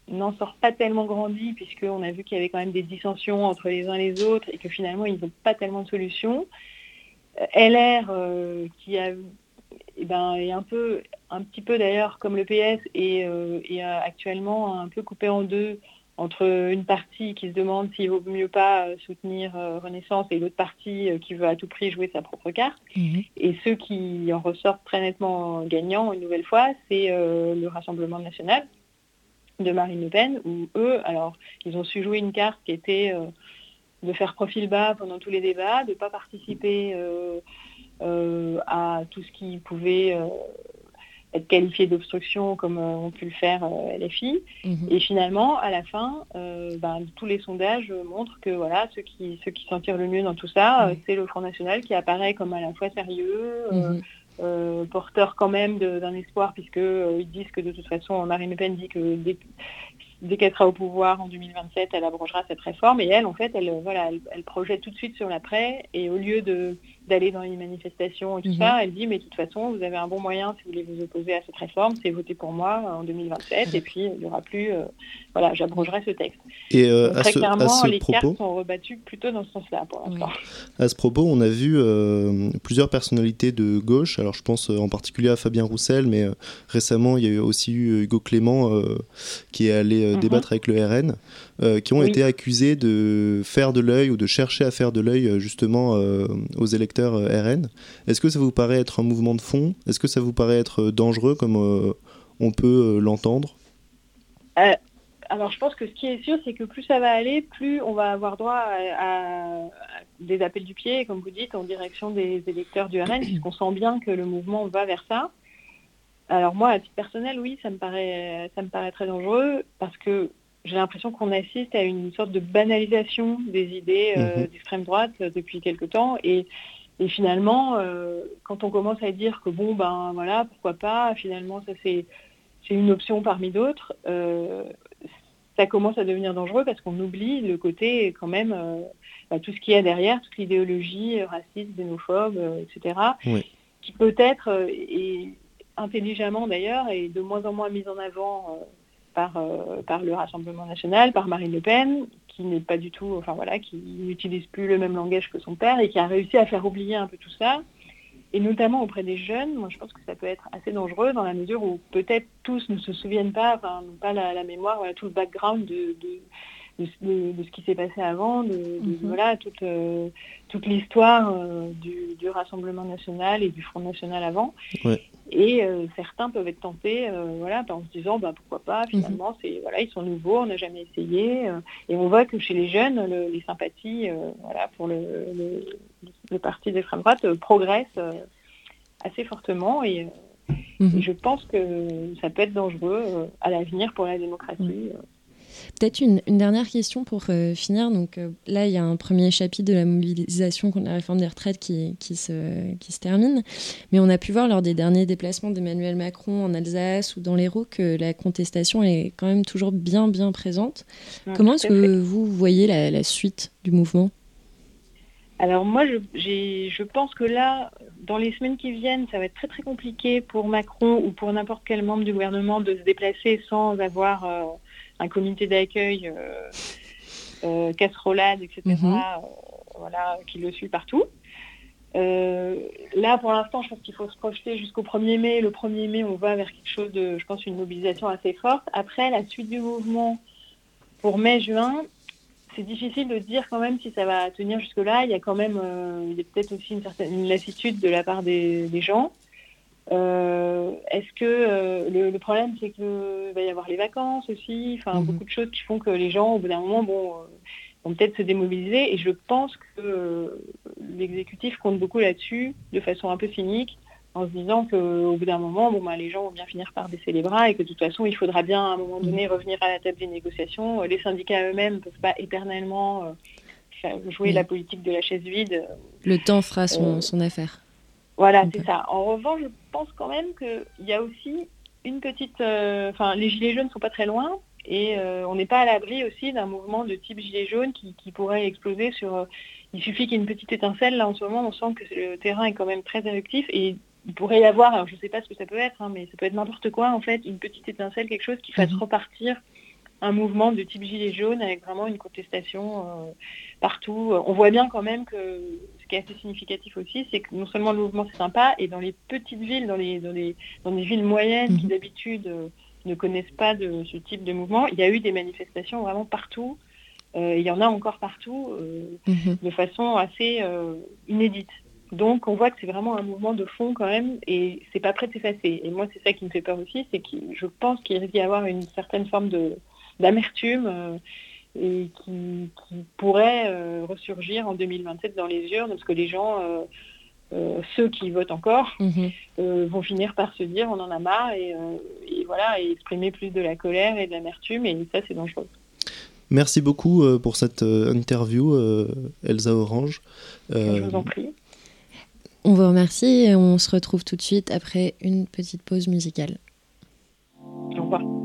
n'en sort pas tellement grandi puisqu'on a vu qu'il y avait quand même des dissensions entre les uns et les autres et que finalement ils n'ont pas tellement de solutions. Euh, LR euh, qui a eh ben, est un peu un petit peu d'ailleurs comme le PS et, euh, actuellement un peu coupé en deux entre une partie qui se demande s'il vaut mieux pas soutenir Renaissance et l'autre partie qui veut à tout prix jouer sa propre carte. Mhm. Et ceux qui en ressortent très nettement gagnants une nouvelle fois, c'est le Rassemblement national de Marine Le Pen, où eux, alors, ils ont su jouer une carte qui était euh, de faire profil bas pendant tous les débats, de ne pas participer euh, euh, à tout ce qui pouvait être qualifié d'obstruction comme ont pu le faire LFI. Mhm. Et finalement, à la fin, ben, tous les sondages montrent que voilà, ceux qui, ceux qui s'en tirent le mieux dans tout ça, c'est le Front National qui apparaît comme à la fois sérieux, mhm. Euh, porteur quand même d'un espoir, puisqu'ils euh, disent que de toute façon, Marine Le Pen dit que dès, qu'elle sera au pouvoir en 2027, elle abrogera cette réforme. Et elle, en fait, elle, voilà, elle projette tout de suite sur l'après. Et au lieu de d'aller dans les manifestations et tout mhm. ça, elle dit mais de toute façon vous avez un bon moyen si vous voulez vous opposer à cette réforme, c'est voter pour moi en 2027 et puis il n'y aura plus, euh, voilà, j'abrogerai ce texte. Et euh, très clairement, les propos, cartes sont rebattues plutôt dans ce sens-là pour l'instant. À ce propos, on a vu euh, plusieurs personnalités de gauche, alors je pense en particulier à Fabien Roussel, mais récemment il y a aussi eu Hugo Clément qui est allé mhm. débattre avec le RN. Qui ont été accusés de faire de l'œil ou de chercher à faire de l'œil justement aux électeurs RN. Est-ce que ça vous paraît être un mouvement de fond? Est-ce que ça vous paraît être dangereux comme on peut l'entendre? Alors je pense que ce qui est sûr, c'est que plus ça va aller, plus on va avoir droit à, des appels du pied, comme vous dites, en direction des électeurs du RN, puisqu'on sent bien que le mouvement va vers ça. Alors moi, à titre personnel, oui, ça me paraît, ça me paraît très dangereux, parce que j'ai l'impression qu'on assiste à une sorte de banalisation des idées euh, mhm. d'extrême droite euh, depuis quelque temps. Et, finalement, euh, quand on commence à dire que bon, ben voilà, pourquoi pas, finalement, ça c'est une option parmi d'autres, ça commence à devenir dangereux parce qu'on oublie le côté quand même bah, tout ce qu'il y a derrière, toute l'idéologie raciste, xénophobe, etc., qui peut-être est intelligemment d'ailleurs et de moins en moins mise en avant par, par le Rassemblement national, par Marine Le Pen, qui n'est pas du tout, enfin voilà, qui n'utilise plus le même langage que son père et qui a réussi à faire oublier un peu tout ça et notamment auprès des jeunes, moi je pense que ça peut être assez dangereux dans la mesure où peut-être tous ne se souviennent pas, enfin n'ont pas la, mémoire, tout le background de, de, ce qui s'est passé avant, de, mhm. voilà, toute, euh, toute l'histoire euh, du, Rassemblement national et du Front national avant. Et euh, certains peuvent être tentés voilà, en se disant bah, pourquoi pas, mhm. finalement, c'est, voilà, ils sont nouveaux, on n'a jamais essayé. et on voit que chez les jeunes, les sympathies voilà, pour le, le, parti d'extrême droite progressent assez fortement. Et, mhm. et, je pense que ça peut être dangereux à l'avenir pour la démocratie. Peut-être une, dernière question pour euh, finir. Donc euh, là, il y a un premier chapitre de la mobilisation contre la réforme des retraites qui, qui, se, qui se termine. Mais on a pu voir lors des derniers déplacements d'Emmanuel Macron en Alsace ou dans l'Hérault que la contestation est quand même toujours bien, bien présente. Comment est-ce que vous voyez la, suite du mouvement? Alors moi, je, je, pense que là, dans les semaines qui viennent, ça va être très très compliqué pour Macron ou pour n'importe quel membre du gouvernement de se déplacer sans avoir euh, un comité d'accueil, euh, euh, casserolade, etc., mhm. euh, voilà, qui le suit partout. là, pour l'instant, je pense qu'il faut se projeter jusqu'au 1er mai. Le 1er mai, on va vers quelque chose de, je pense, une mobilisation assez forte. Après, la suite du mouvement pour mai-juin, c'est difficile de dire quand même si ça va tenir jusque-là. Il y a quand même, il y a peut-être aussi une certaine lassitude de la part des gens. Euh, est-ce que euh, le, problème c'est qu'il va y avoir les vacances aussi, enfin mhm. beaucoup de choses qui font que les gens au bout d'un moment bon, euh, vont peut-être se démobiliser et je pense que l'exécutif compte beaucoup là-dessus de façon un peu cynique en se disant qu'au bout d'un moment bon, bah, les gens vont bien finir par baisser les bras et que de toute façon il faudra bien à un moment donné mhm. revenir à la table des négociations. Les syndicats eux-mêmes ne peuvent pas éternellement jouer la politique de la chaise vide. Le temps fera son affaire. Voilà, c'est ça. En revanche, je pense quand même qu'il y a aussi une petite... Euh, enfin, les gilets jaunes ne sont pas très loin et euh, on n'est pas à l'abri aussi d'un mouvement de type gilet jaune qui, pourrait exploser sur... Euh, il suffit qu'il y ait une petite étincelle. Là, en ce moment, on sent que le terrain est quand même très éruptif et il pourrait y avoir, alors je ne sais pas ce que ça peut être, hein, mais ça peut être n'importe quoi en fait, une petite étincelle, quelque chose qui fasse mhm. repartir un mouvement de type gilet jaune avec vraiment une contestation partout. On voit bien quand même que ce qui est assez significatif aussi, c'est que non seulement le mouvement c'est sympa, et dans les petites villes, dans les, dans les, dans les villes moyennes qui mhm. d'habitude euh, ne connaissent pas de ce type de mouvement, il y a eu des manifestations vraiment partout. Euh, il y en a encore partout euh, mhm. de façon assez inédite. Donc on voit que c'est vraiment un mouvement de fond quand même et c'est pas prêt de s'effacer. Et moi c'est ça qui me fait peur aussi, c'est que je pense qu'il risque d'y avoir une certaine forme d'amertume et qui, pourrait euh, ressurgir en 2027 dans les urnes, parce que les gens, euh, euh, ceux qui votent encore, mhm. vont finir par se dire on en a marre et, voilà, et exprimer plus de la colère et de l'amertume, et ça c'est dangereux. Merci beaucoup pour cette interview, Elsa Orange. Je vous en prie. On vous remercie et on se retrouve tout de suite après une petite pause musicale. Au revoir.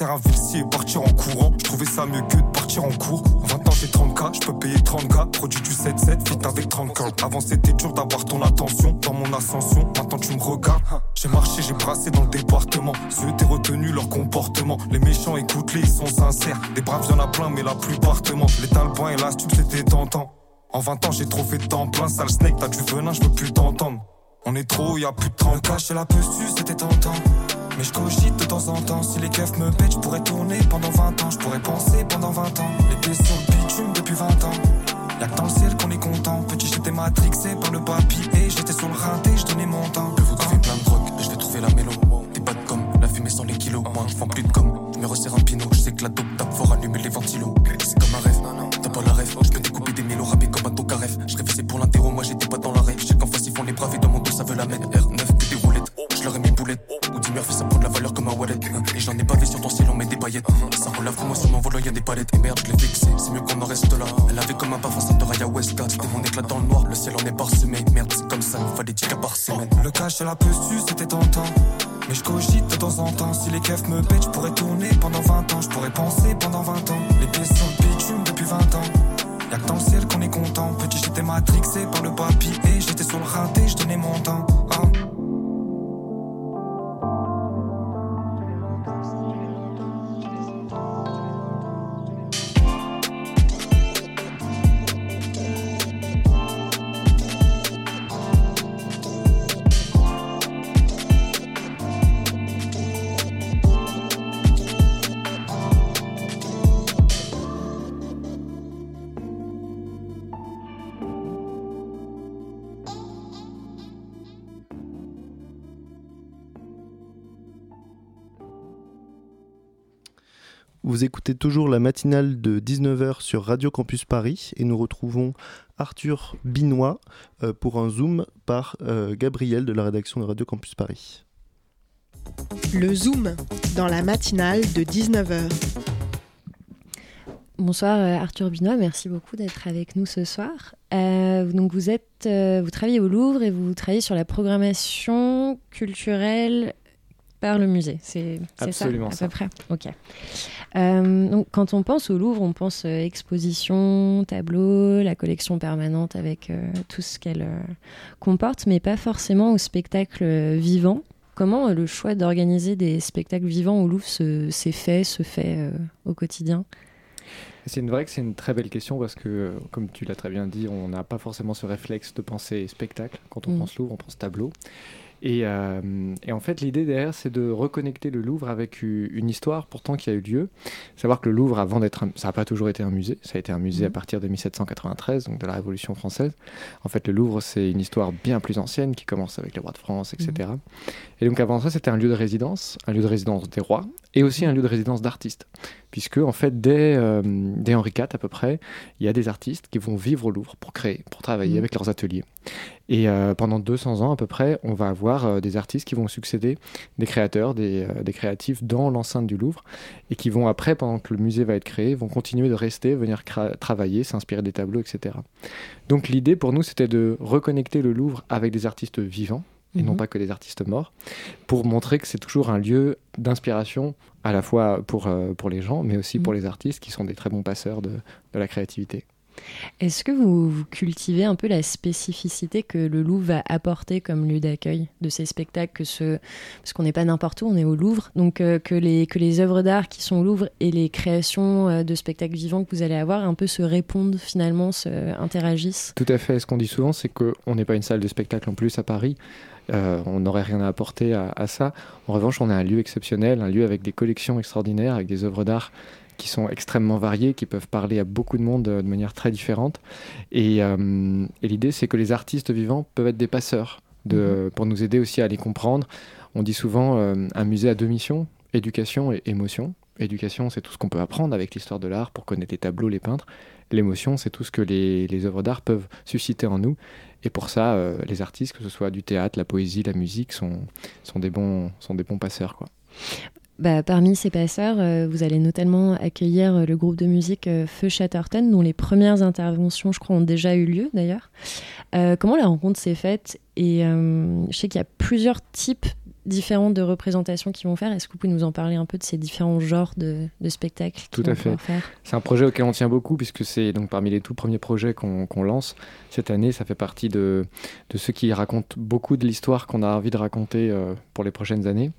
À et partir en courant. Je trouvais ça mieux que de partir en cours. 20 ans j'ai 30k, je peux payer 30k. Produit du 7-7, fit avec 30k. Avant c'était dur d'avoir ton attention dans mon ascension. Maintenant tu me regardes. J'ai marché, j'ai brassé dans le département. Ceux t'es retenu leur comportement. Les méchants écoute-les, ils sont sincères. Des braves y'en a plein, mais la plupart te mentent. Les talbans et l'astuce c'était tentant. En 20 ans j'ai trop fait de temps plein. Sale snake, t'as du venin, je veux plus t'entendre. On est trop, y a plus de 30 Chez la posture, c'était tentant. Mais je cogite de temps en temps. Si les keufs me pètent, je pourrais tourner pendant 20 ans. Je pourrais penser pendant 20 ans. Les pieds sur le bitume depuis 20 ans. Y'a que dans le ciel qu'on est content. Petit, j'étais matrixé par le papier. Et j'étais sur le rinté, je donnais mon temps. Je vous trouver plein de drogue, je vais trouver la mélo. Des pas de com, la fumée sans les kilos. Moi, je plus de com. Je me resserre un pinot. Je sais que la dope tape fort allumer les ventilos. C'est comme un rêve, t'as pas la rêve. Je peux découper des mélos rapés comme un tocaref. Je rêvais pour l'interro, moi j'étais pas dans la rêve. Je sais qu'en face ils font les braves et dans mon dos ça veut la mettre. Ça relève moi sur mon volant, des palettes. Et merde, je l'ai fixé, c'est mieux qu'on en reste là. Elle avait comme un parfum de Raya Westcott. C'était mon éclat dans le noir, le ciel en est parsemé. Merde, c'est comme ça, fallait 10 cas par. Le cash à la su, c'était tentant. Mais je cogite de temps en temps. Si les keufs me pètent, je pourrais tourner pendant 20 ans. Je pourrais penser pendant 20 ans. Les pieds sont bitume depuis 20 ans. Y'a que dans le ciel qu'on est content. Petit, j'étais matrixé par le papier. Et j'étais sur le raté, je donnais mon temps. Écoutez toujours la matinale de 19h sur Radio Campus Paris et nous retrouvons Arthur Binois euh, pour un zoom par euh, Gabriel de la rédaction de Radio Campus Paris. Le zoom dans la matinale de 19h. Bonsoir euh, Arthur Binois, merci beaucoup d'être avec nous ce soir. donc vous êtes, vous travaillez au Louvre et vous travaillez sur la programmation culturelle par le musée. C'est ça, à peu près. Ok. Euh, donc, quand on pense au Louvre, on pense euh, exposition, tableau, la collection permanente avec euh, tout ce qu'elle comporte, mais pas forcément au spectacle vivant. Comment le choix d'organiser des spectacles vivants au Louvre s'est fait, se fait au quotidien? C'est une vraie que c'est une très belle question parce que, comme tu l'as très bien dit, on n'a pas forcément ce réflexe de penser spectacle. Quand on mm. pense Louvre, on pense tableau. Euh, et, en fait, l'idée derrière, c'est de reconnecter le Louvre avec une histoire pourtant qui a eu lieu. Savoir que le Louvre, avant d'être, ça n'a pas toujours été un musée. Ça a été un musée à mmh. partir de 1793, donc de la Révolution française. En fait, le Louvre, c'est une histoire bien plus ancienne qui commence avec les rois de France, etc. Mmh. Et donc avant ça, c'était un lieu de résidence, un lieu de résidence des rois, et aussi un lieu de résidence d'artistes. Puisque, en fait, dès, euh, dès, Henri IV à peu près, il y a des artistes qui vont vivre au Louvre pour créer, pour travailler mmh. avec leurs ateliers. Et euh, pendant 200 ans à peu près, on va avoir euh, des artistes qui vont succéder des créateurs, des, des créatifs dans l'enceinte du Louvre, et qui vont après, pendant que le musée va être créé, vont continuer de rester, venir travailler, s'inspirer des tableaux, etc. Donc l'idée pour nous, c'était de reconnecter le Louvre avec des artistes vivants, et non mhm. pas que des artistes morts, pour montrer que c'est toujours un lieu d'inspiration à la fois pour, euh, pour les gens, mais aussi pour mhm. les artistes qui sont des très bons passeurs de, de la créativité. Est-ce que vous, cultivez un peu la spécificité que le Louvre va apporter comme lieu d'accueil de ces spectacles que ce, Parce qu'on n'est pas n'importe où, on est au Louvre. Donc euh, que, les, que les œuvres d'art qui sont au Louvre et les créations euh, de spectacles vivants que vous allez avoir un peu se répondent finalement, se interagissent? Tout à fait. Ce qu'on dit souvent, c'est qu'on n'est pas une salle de spectacle en plus à Paris. Euh, on n'aurait rien à apporter à, à, ça. En revanche, on est un lieu exceptionnel, un lieu avec des collections extraordinaires, avec des œuvres d'art qui sont extrêmement variées, qui peuvent parler à beaucoup de monde euh, de manière très différente. Euh, et, l'idée, c'est que les artistes vivants peuvent être des passeurs de, mhm. pour nous aider aussi à les comprendre. On dit souvent un musée à deux missions, éducation et émotion. Éducation, c'est tout ce qu'on peut apprendre avec l'histoire de l'art pour connaître les tableaux, les peintres. L'émotion, c'est tout ce que les, les œuvres d'art peuvent susciter en nous. Et pour ça, euh, les artistes, que ce soit du théâtre, la poésie, la musique, sont, sont, des, bons, sont des bons passeurs. Quoi. Bah, parmi ces passeurs, euh, vous allez notamment accueillir euh, le groupe de musique Feu Chatterton, dont les premières interventions, je crois, ont déjà eu lieu d'ailleurs. comment la rencontre s'est faite? Et je sais qu'il y a plusieurs types différentes de représentations qu'ils vont faire. Est-ce que vous pouvez nous en parler un peu de ces différents genres de, spectacles Tout à fait. C'est un projet auquel on tient beaucoup puisque c'est donc parmi les tout premiers projets qu'on lance cette année. Ça fait partie de, de ceux qui racontent beaucoup de l'histoire qu'on a envie de raconter euh, pour les prochaines années.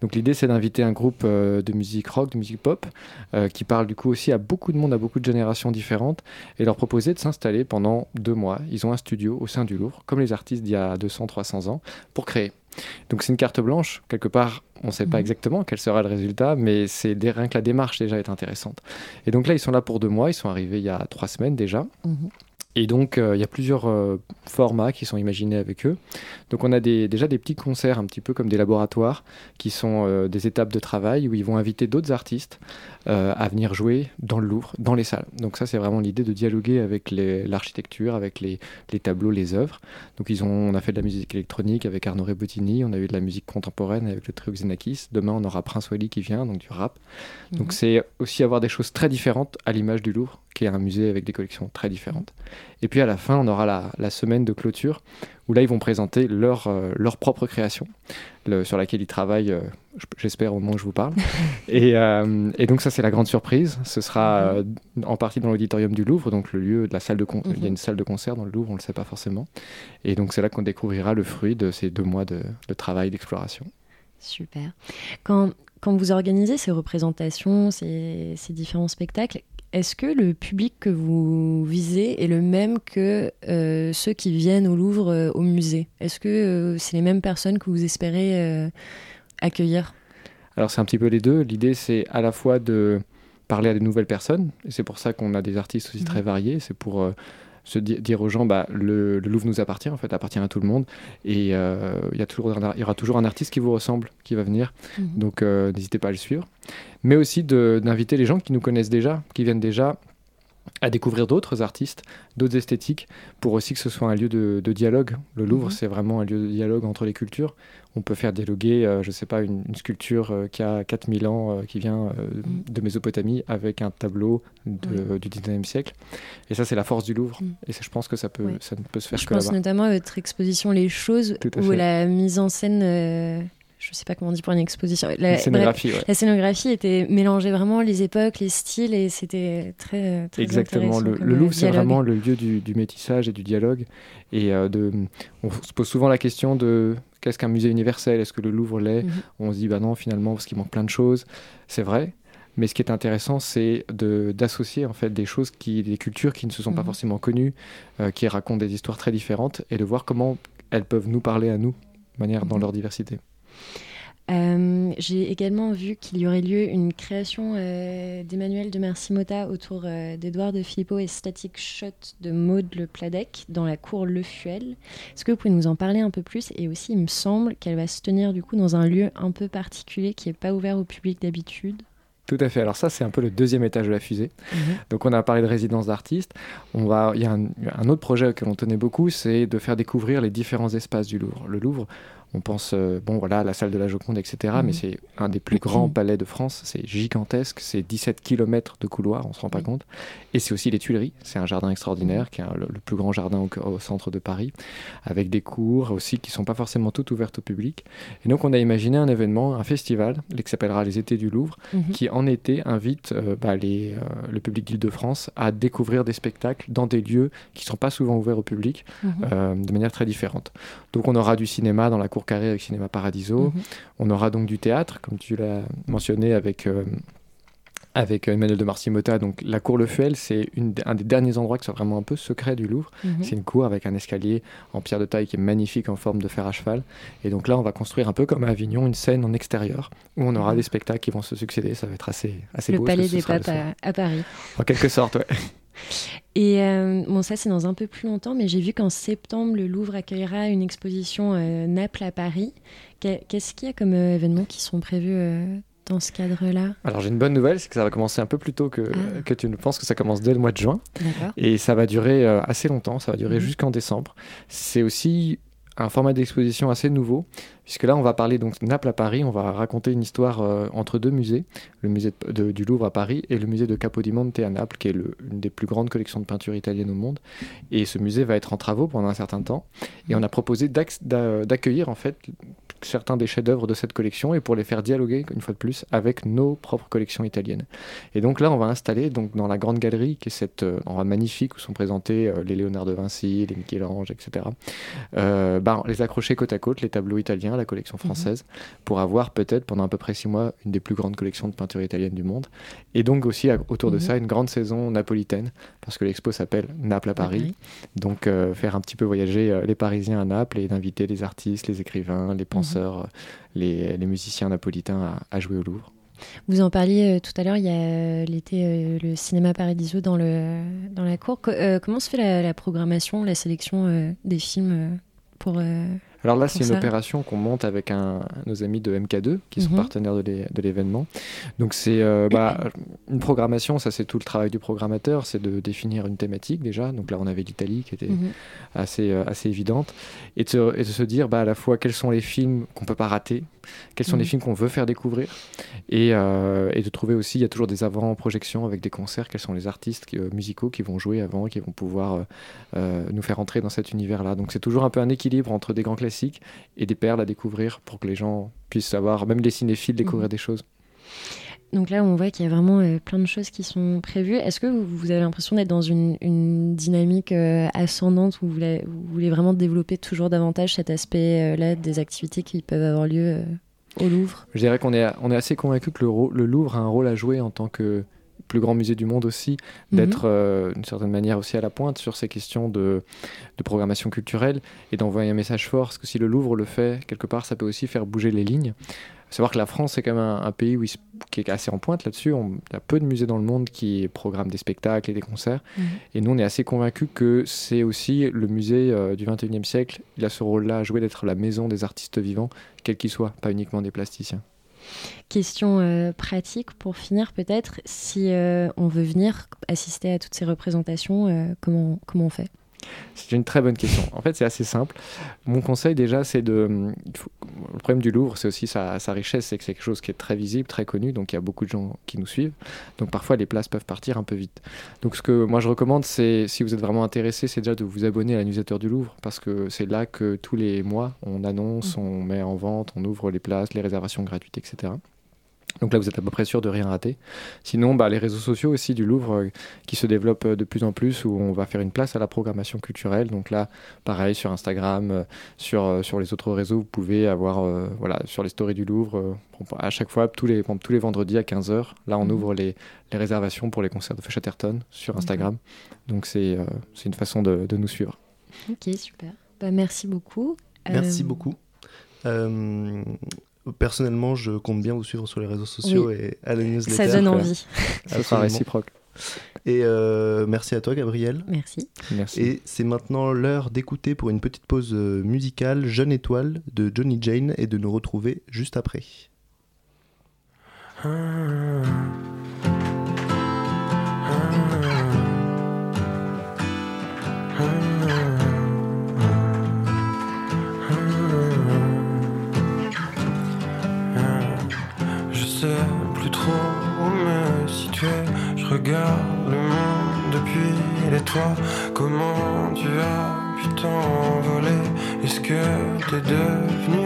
Donc l'idée c'est d'inviter un groupe euh, de musique rock, de musique pop, euh, qui parle du coup aussi à beaucoup de monde, à beaucoup de générations différentes, et leur proposer de s'installer pendant deux mois. Ils ont un studio au sein du Louvre, comme les artistes d'il y a 200-300 ans, pour créer. Donc c'est une carte blanche, quelque part, on ne sait pas mhm. exactement quel sera le résultat, mais c'est rien que la démarche déjà est intéressante. Et donc là, ils sont là pour deux mois, ils sont arrivés il y a trois semaines déjà. Mhm. Et donc, euh, il y a plusieurs euh, formats qui sont imaginés avec eux. Donc, on a des, déjà des petits concerts, un petit peu comme des laboratoires, qui sont euh, des étapes de travail où ils vont inviter d'autres artistes à venir jouer dans le Louvre, dans les salles. Donc, ça, c'est vraiment l'idée de dialoguer avec l'architecture, avec les, les, tableaux, les œuvres. Donc, ils ont, on a fait de la musique électronique avec Arnaud Rebottini, on a eu de la musique contemporaine avec le trio Xenakis. Demain, on aura Prince Wally qui vient, donc du rap. Donc, mhm. c'est aussi avoir des choses très différentes à l'image du Louvre qui est un musée avec des collections très différentes. Et puis à la fin, on aura la, semaine de clôture, où là, ils vont présenter leur, euh, leur propre création, sur laquelle ils travaillent, euh, j'espère au moment où je vous parle. Euh, et, donc ça, c'est la grande surprise. Ce sera mhm. en partie dans l'auditorium du Louvre, donc le lieu de la salle de concert. Il y a mhm. une salle de concert dans le Louvre, on ne le sait pas forcément. Et donc c'est là qu'on découvrira le fruit de ces deux mois de, travail, d'exploration. Super. Quand, quand vous organisez ces représentations, ces, ces différents spectacles, est-ce que le public que vous visez est le même que euh, ceux qui viennent au Louvre, euh, au musée? Est-ce que euh, c'est les mêmes personnes que vous espérez accueillir? Alors c'est un petit peu les deux. L'idée c'est à la fois de parler à des nouvelles personnes, et c'est pour ça qu'on a des artistes aussi très mhm. variés, c'est pour se dire aux gens bah, le, Louvre nous appartient, en fait, appartient à tout le monde. Et euh, il y, a toujours, il y aura toujours un artiste qui vous ressemble, qui va venir. Mhm. Donc euh, n'hésitez pas à le suivre. Mais aussi d'inviter les gens qui nous connaissent déjà, qui viennent déjà à découvrir d'autres artistes, d'autres esthétiques, pour aussi que ce soit un lieu de, dialogue. Le Louvre, mhm. c'est vraiment un lieu de dialogue entre les cultures. On peut faire dialoguer, euh, je ne sais pas, une, sculpture euh, qui a 4000 ans, euh, qui vient mhm. de Mésopotamie, avec un tableau du 19e siècle. Et ça, c'est la force du Louvre. Mhm. Et je pense que ça peut, ça peut se faire je que pense notamment à votre exposition Les Choses, où la mise en scène je sais pas comment on dit pour une exposition. La, scénographie, la scénographie était mélangée vraiment les époques, les styles et c'était très, très Exactement. Le, le, Louvre, c'est vraiment le lieu du, métissage et du dialogue. Et euh, de, on se pose souvent la question de qu'est-ce qu'un musée universel? Est-ce que le Louvre l'est? Mhm. On se dit bah non finalement parce qu'il manque plein de choses. C'est vrai. Mais ce qui est intéressant, c'est d'associer en fait des choses qui, des cultures qui ne se sont pas mhm. forcément connues, euh, qui racontent des histoires très différentes, et de voir comment elles peuvent nous parler à nous, de manière dans mhm. leur diversité. Euh, j'ai également vu qu'il y aurait lieu une création euh, d'Emmanuel de Mercimota autour euh, d'Edouard de Filippo et Static Shot de Maude Le Pladec dans la cour Le Fuel. Est-ce que vous pouvez nous en parler un peu plus? Et aussi, il me semble qu'elle va se tenir du coup dans un lieu un peu particulier qui n'est pas ouvert au public d'habitude. Tout à fait. Alors ça, c'est un peu le deuxième étage de la fusée. Mhm. Donc on a parlé de résidence d'artistes. On va, il y a un, un, autre projet auquel on tenait beaucoup, c'est de faire découvrir les différents espaces du Louvre. Le Louvre, on pense, euh, bon voilà, la salle de la Joconde, etc. Mais mhm. c'est un des plus grands palais de France. C'est gigantesque. C'est 17 km de couloirs, on se rend pas compte. Et c'est aussi les Tuileries. C'est un jardin extraordinaire, mhm. qui est le, plus grand jardin au, centre de Paris, avec des cours aussi qui sont pas forcément toutes ouvertes au public. Et donc on a imaginé un événement, un festival, qui s'appellera les Étés du Louvre, mhm. qui en été invite euh, bah, les, euh, le public d'Île-de-France à découvrir des spectacles dans des lieux qui sont pas souvent ouverts au public, de manière très différente. Donc on aura du cinéma dans la cour carré avec Cinéma Paradiso. Mhm. On aura donc du théâtre, comme tu l'as mentionné avec, euh, avec Emmanuel de Marcimota. Donc la cour Le Fuel, c'est un des derniers endroits qui soit vraiment un peu secret du Louvre. Mhm. C'est une cour avec un escalier en pierre de taille qui est magnifique en forme de fer à cheval. Et donc là, on va construire un peu comme à Avignon une scène en extérieur où on aura mhm. des spectacles qui vont se succéder. Ça va être assez, assez le beau. Le Palais des Papes à, Paris. En quelque sorte, ouais. Et euh, bon, ça c'est dans un peu plus longtemps, mais j'ai vu qu'en septembre, le Louvre accueillera une exposition euh, Naples à Paris. Qu'est-ce qu'il y a comme euh, événements qui sont prévus dans ce cadre-là? Alors j'ai une bonne nouvelle, c'est que ça va commencer un peu plus tôt que, ah. que tu ne penses, que ça commence dès le mois de juin. Et ça va durer assez longtemps, ça va durer mhm. jusqu'en décembre. C'est aussi un format d'exposition assez nouveau, puisque là on va parler donc Naples à Paris, on va raconter une histoire euh, entre deux musées, le musée du Louvre à Paris et le musée de Capodimonte à Naples, qui est l'une des plus grandes collections de peinture italienne au monde. Et ce musée va être en travaux pendant un certain temps, et on a proposé d'accueillir en fait certains des chefs-d'œuvre de cette collection et pour les faire dialoguer une fois de plus avec nos propres collections italiennes. Et donc là, on va installer donc dans la grande galerie qui est cette euh, magnifique où sont présentés euh, les Léonard de Vinci, les Michel-Ange, etc. Euh, bah, les accrocher côte à côte, les tableaux italiens, la collection française, pour avoir peut-être pendant à peu près six mois une des plus grandes collections de peinture italienne du monde. Et donc aussi autour de mhm. ça une grande saison napolitaine parce que l'expo s'appelle Naples à Paris. Donc faire un petit peu voyager les Parisiens à Naples et d'inviter les artistes, les écrivains, les penseurs, mhm. les, musiciens napolitains à, jouer au Louvre. Vous en parliez tout à l'heure, il y a l'été le cinéma Paradiso dans, le, dans la cour. comment se fait la, la programmation, la sélection des films pour alors là, c'est une opération qu'on monte avec un, nos amis de MK2, qui sont mhm. partenaires de l'événement. Donc c'est euh, bah, une programmation, ça c'est tout le travail du programmateur, c'est de définir une thématique déjà. Donc là, on avait l'Italie qui était mhm. assez, euh, assez évidente. Et de, et de, se dire bah, à la fois quels sont les films qu'on peut pas rater, quels sont les mhm. films qu'on veut faire découvrir, et, euh, et, de trouver aussi, il y a toujours des avant-projections avec des concerts, quels sont les artistes musicaux qui vont jouer avant, qui vont pouvoir nous faire entrer dans cet univers-là. Donc c'est toujours un peu un équilibre entre des grands classiques et des perles à découvrir pour que les gens puissent savoir, même les cinéphiles, découvrir mhm. des choses. Donc là, on voit qu'il y a vraiment euh, plein de choses qui sont prévues. Est-ce que vous, avez l'impression d'être dans une, dynamique euh, ascendante où vous voulez, vraiment développer toujours davantage cet aspect-là des activités qui peuvent avoir lieu euh, au Louvre? Je dirais qu'on est, on est assez convaincu que le, le, Louvre a un rôle à jouer en tant que plus grand musée du monde aussi, mhm. d'être euh, d'une certaine manière aussi à la pointe sur ces questions de, de programmation culturelle et d'envoyer un message fort. Parce que si le Louvre le fait, quelque part, ça peut aussi faire bouger les lignes. savoir que la France, c'est quand même un, pays où qui est assez en pointe là-dessus. Il y a peu de musées dans le monde qui programment des spectacles et des concerts. Mhm. Et nous, on est assez convaincus que c'est aussi le musée euh, du 21e siècle. Il a ce rôle-là à jouer d'être la maison des artistes vivants, quels qu'ils soient, pas uniquement des plasticiens. Question euh, pratique pour finir peut-être, si euh, on veut venir assister à toutes ces représentations, euh, comment, comment on fait? C'est une très bonne question. En fait, c'est assez simple. Mon conseil déjà, c'est de. Le problème du Louvre, c'est aussi sa, richesse, c'est que c'est quelque chose qui est très visible, très connu, donc il y a beaucoup de gens qui nous suivent. Donc parfois, les places peuvent partir un peu vite. Donc ce que moi je recommande, c'est si vous êtes vraiment intéressé, c'est déjà de vous abonner à la newsletter du Louvre, parce que c'est là que tous les mois, on annonce, mmh. on met en vente, on ouvre les places, les réservations gratuites, etc. Donc là, vous êtes à peu près sûr de rien rater. Sinon, bah, les réseaux sociaux aussi du Louvre euh, qui se développent euh, de plus en plus, où on va faire une place à la programmation culturelle. Donc là, pareil, sur Instagram, euh, sur, sur les autres réseaux, vous pouvez avoir, voilà, sur les stories du Louvre, à chaque fois, tous les, tous les vendredis à 15h, là, on mhm. ouvre les, les, réservations pour les concerts de Chatterton sur Instagram. Donc c'est une façon de, de, nous suivre. Ok, super. Bah, merci beaucoup. Merci beaucoup. Personnellement, je compte bien vous suivre sur les réseaux sociaux et à la newsletter. Ça donne envie. Ça sera réciproque. Et euh, merci à toi, Gabriel. Merci. merci. Et c'est maintenant l'heure d'écouter pour une petite pause euh, musicale Jeune étoile de Johnny Jane et de nous retrouver juste après. Ah. Regarde le monde depuis les toits. Comment tu as pu t'envoler? Est-ce que t'es devenu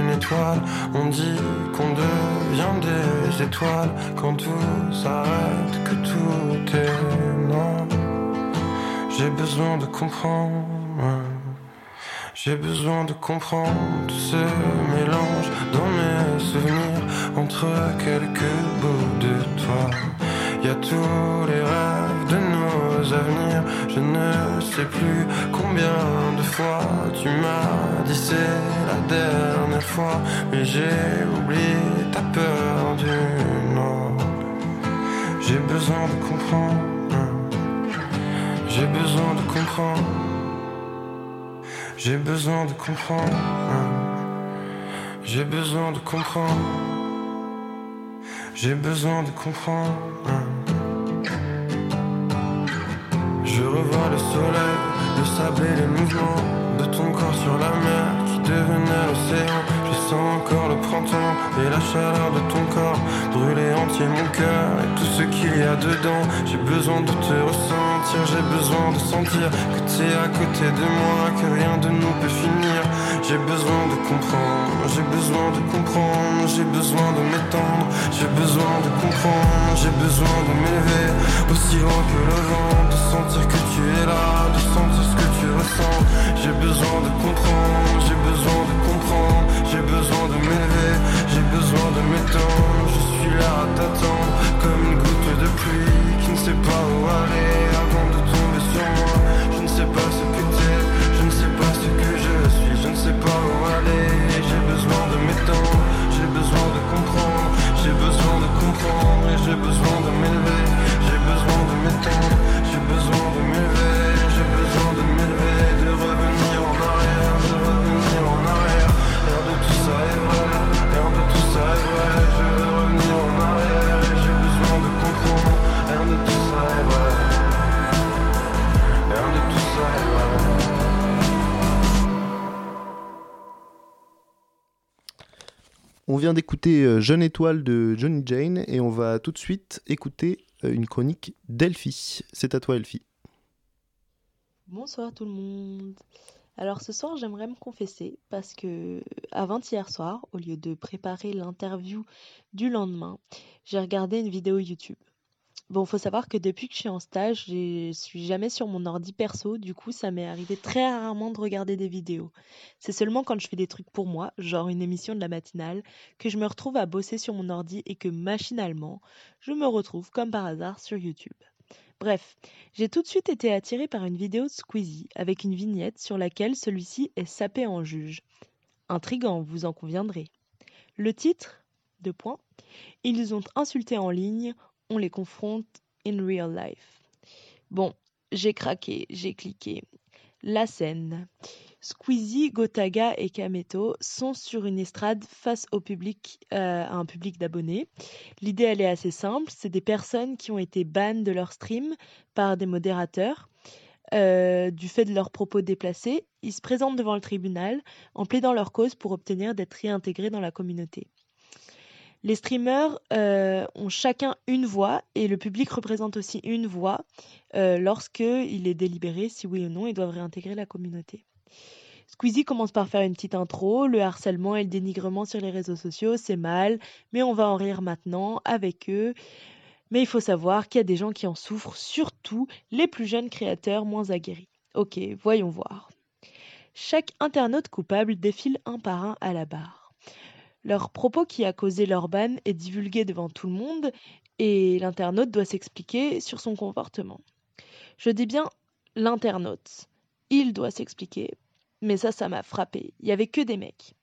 une étoile? On dit qu'on devient des étoiles quand tout s'arrête, que tout est noir. J'ai besoin de comprendre. J'ai besoin de comprendre ce mélange dans mes souvenirs entre quelques bouts de toi. Y a tous les rêves de nos avenirs. Je ne sais plus combien de fois tu m'as dit c'est la dernière fois. Mais j'ai oublié ta peur du nord. J'ai besoin de comprendre. J'ai besoin de comprendre. J'ai besoin de comprendre. J'ai besoin de comprendre. J'ai besoin de comprendre. Je revois le soleil, le sable et les mouvements de ton corps sur la mer qui devenait l'océan. Je sens encore le printemps et la chaleur de ton corps brûler entier mon cœur et tout ce qu'il y a dedans. J'ai besoin de te ressentir, j'ai besoin de sentir que tu es à côté de moi, que rien de nous peut finir. J'ai besoin de comprendre, j'ai besoin de comprendre, j'ai besoin de m'étendre, j'ai besoin de comprendre, j'ai besoin de m'élever aussi loin que le vent, de sentir que tu es là, de sentir ce que tu ressens. J'ai besoin de comprendre, besoin de m'étendre. Je suis là à t'attendre, comme une goutte de pluie qui ne sait pas où aller avant de tomber sur moi. Je ne sais pas ce que t'es, je ne sais pas ce que je suis, je ne sais pas où aller. J'ai besoin de m'étendre, j'ai besoin de comprendre, j'ai besoin de j'ai besoin de On vient d'écouter euh, Jeune étoile de Johnny Jane et on va tout de suite écouter euh, une chronique d'Elfie. C'est à toi Elfie. Bonsoir tout le monde. Alors ce soir, j'aimerais me confesser parce que avant-hier soir, au lieu de préparer l'interview du lendemain, j'ai regardé une vidéo YouTube. Bon, faut savoir que depuis que je suis en stage, je suis jamais sur mon ordi perso, du coup, ça m'est arrivé très rarement de regarder des vidéos. C'est seulement quand je fais des trucs pour moi, genre une émission de la matinale, que je me retrouve à bosser sur mon ordi et que machinalement, je me retrouve comme par hasard sur YouTube. Bref, j'ai tout de suite été attirée par une vidéo de Squeezie avec une vignette sur laquelle celui-ci est sapé en juge. Intrigant, vous en conviendrez. Le titre? Deux points. Ils ont insulté en ligne, on les confronte in real life. Bon, j'ai craqué, j'ai cliqué. La scène. Squeezie, Gotaga et Kameto sont sur une estrade face au public, euh, à un public d'abonnés. L'idée, elle est assez simple. C'est des personnes qui ont été bannes de leur stream par des modérateurs. euh, du fait de leurs propos déplacés, ils se présentent devant le tribunal en plaidant leur cause pour obtenir d'être réintégrés dans la communauté. Les streamers euh, ont chacun une voix et le public représente aussi une voix euh, lorsque il est délibéré si oui ou non ils doivent réintégrer la communauté. Squeezie commence par faire une petite intro, le harcèlement et le dénigrement sur les réseaux sociaux, c'est mal, mais on va en rire maintenant avec eux. Mais il faut savoir qu'il y a des gens qui en souffrent, surtout les plus jeunes créateurs moins aguerris. Ok, voyons voir. Chaque internaute coupable défile un par un à la barre. Leur propos qui a causé leur ban est divulgué devant tout le monde et l'internaute doit s'expliquer sur son comportement. Je dis bien l'internaute. Il doit s'expliquer, mais ça, ça m'a frappé. Il y avait que des mecs.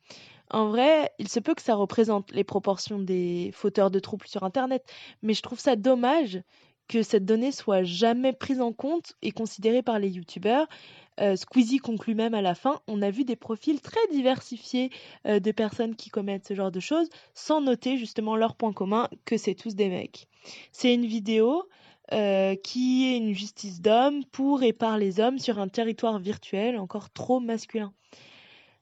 En vrai, il se peut que ça représente les proportions des fauteurs de troubles sur Internet, mais je trouve ça dommage que cette donnée soit jamais prise en compte et considérée par les youtubeurs. Euh, Squeezie conclut même à la fin, on a vu des profils très diversifiés euh, de personnes qui commettent ce genre de choses, sans noter justement leur point commun que c'est tous des mecs. C'est une vidéo euh, qui est une justice d'hommes pour et par les hommes sur un territoire virtuel encore trop masculin.